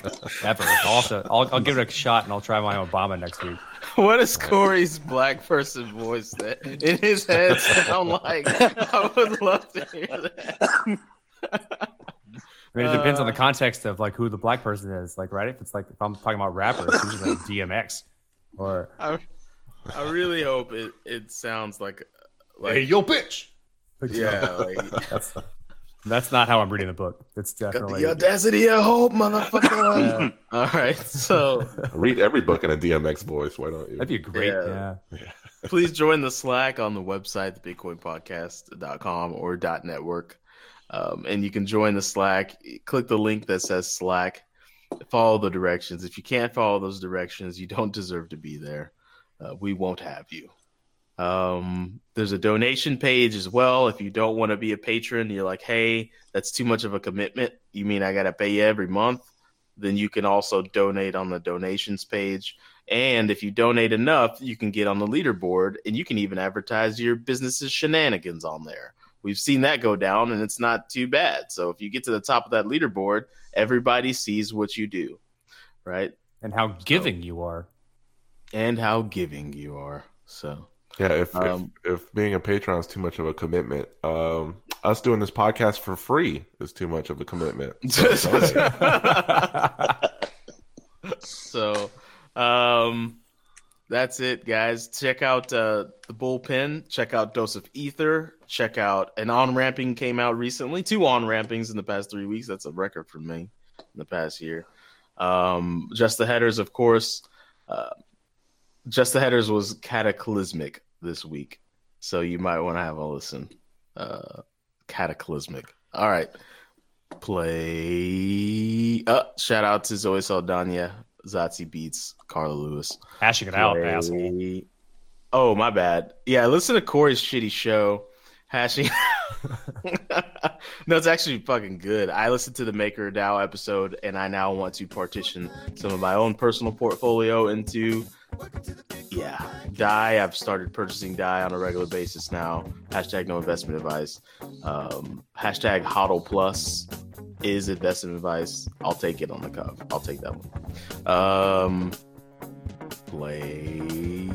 ever. I'll, also, I'll, I'll give it a shot and I'll try my Obama next week. (laughs) what is Corey's black person voice that in his head (laughs) sound like? I would love to hear that. (laughs) I mean, it depends on Uh. the context of like who the black person is. Like, right? If it's like if I'm talking about rappers, it's usually like DMX or (laughs) I, I really hope it, it sounds like like yo, bitch! yeah like (laughs) that's that's not how I'm reading the book. It's got definitely the audacity of hope, motherfucker. (laughs) All right, so Read every book in a DMX voice. Why don't you? that'd be great. Yeah. Yeah. please join the Slack on the website, thebitcoinpodcast.com or .network. Um, and you can join the Slack. Click the link that says Slack. Follow the directions. If you can't follow those directions, you don't deserve to be there. Uh, we won't have you. Um, there's a donation page as well. If you don't want to be a patron, you're like, hey, that's too much of a commitment. You mean I got to pay you every month? Then you can also donate on the donations page. And if you donate enough, you can get on the leaderboard and you can even advertise your business's shenanigans on there. We've seen that go down and it's not too bad. So if you get to the top of that leaderboard, everybody sees what you do, right? And how giving you are. And how giving you are. So Yeah, if, Um, if if being a patron is too much of a commitment, um, us doing this podcast for free is too much of a commitment. (laughs) so um that's it guys. Check out uh the bullpen. Check out dose of ether. Check out an on ramping came out recently. Two on rampings in the past three weeks. That's a record for me in the past year. Um just the headers of course. Uh just the headers was cataclysmic this week. So you might want to have a listen. Uh cataclysmic. All right. Play. Uh, shout out to Zoe Saldana, Zazie Beetz, Carla Lewis. Hashing it out, Play- asshole. Oh, my bad. Yeah, listen to Corey's shitty show. Hashing. (laughs) no, it's actually fucking good. I listened to the Maker DAO episode, and I now want to partition some of my own personal portfolio into, yeah, DAI. I've started purchasing DAI on a regular basis now. Hashtag no investment advice. Um, hashtag HODL Plus is investment advice. I'll take it on the cuff. I'll take that one. Um, play.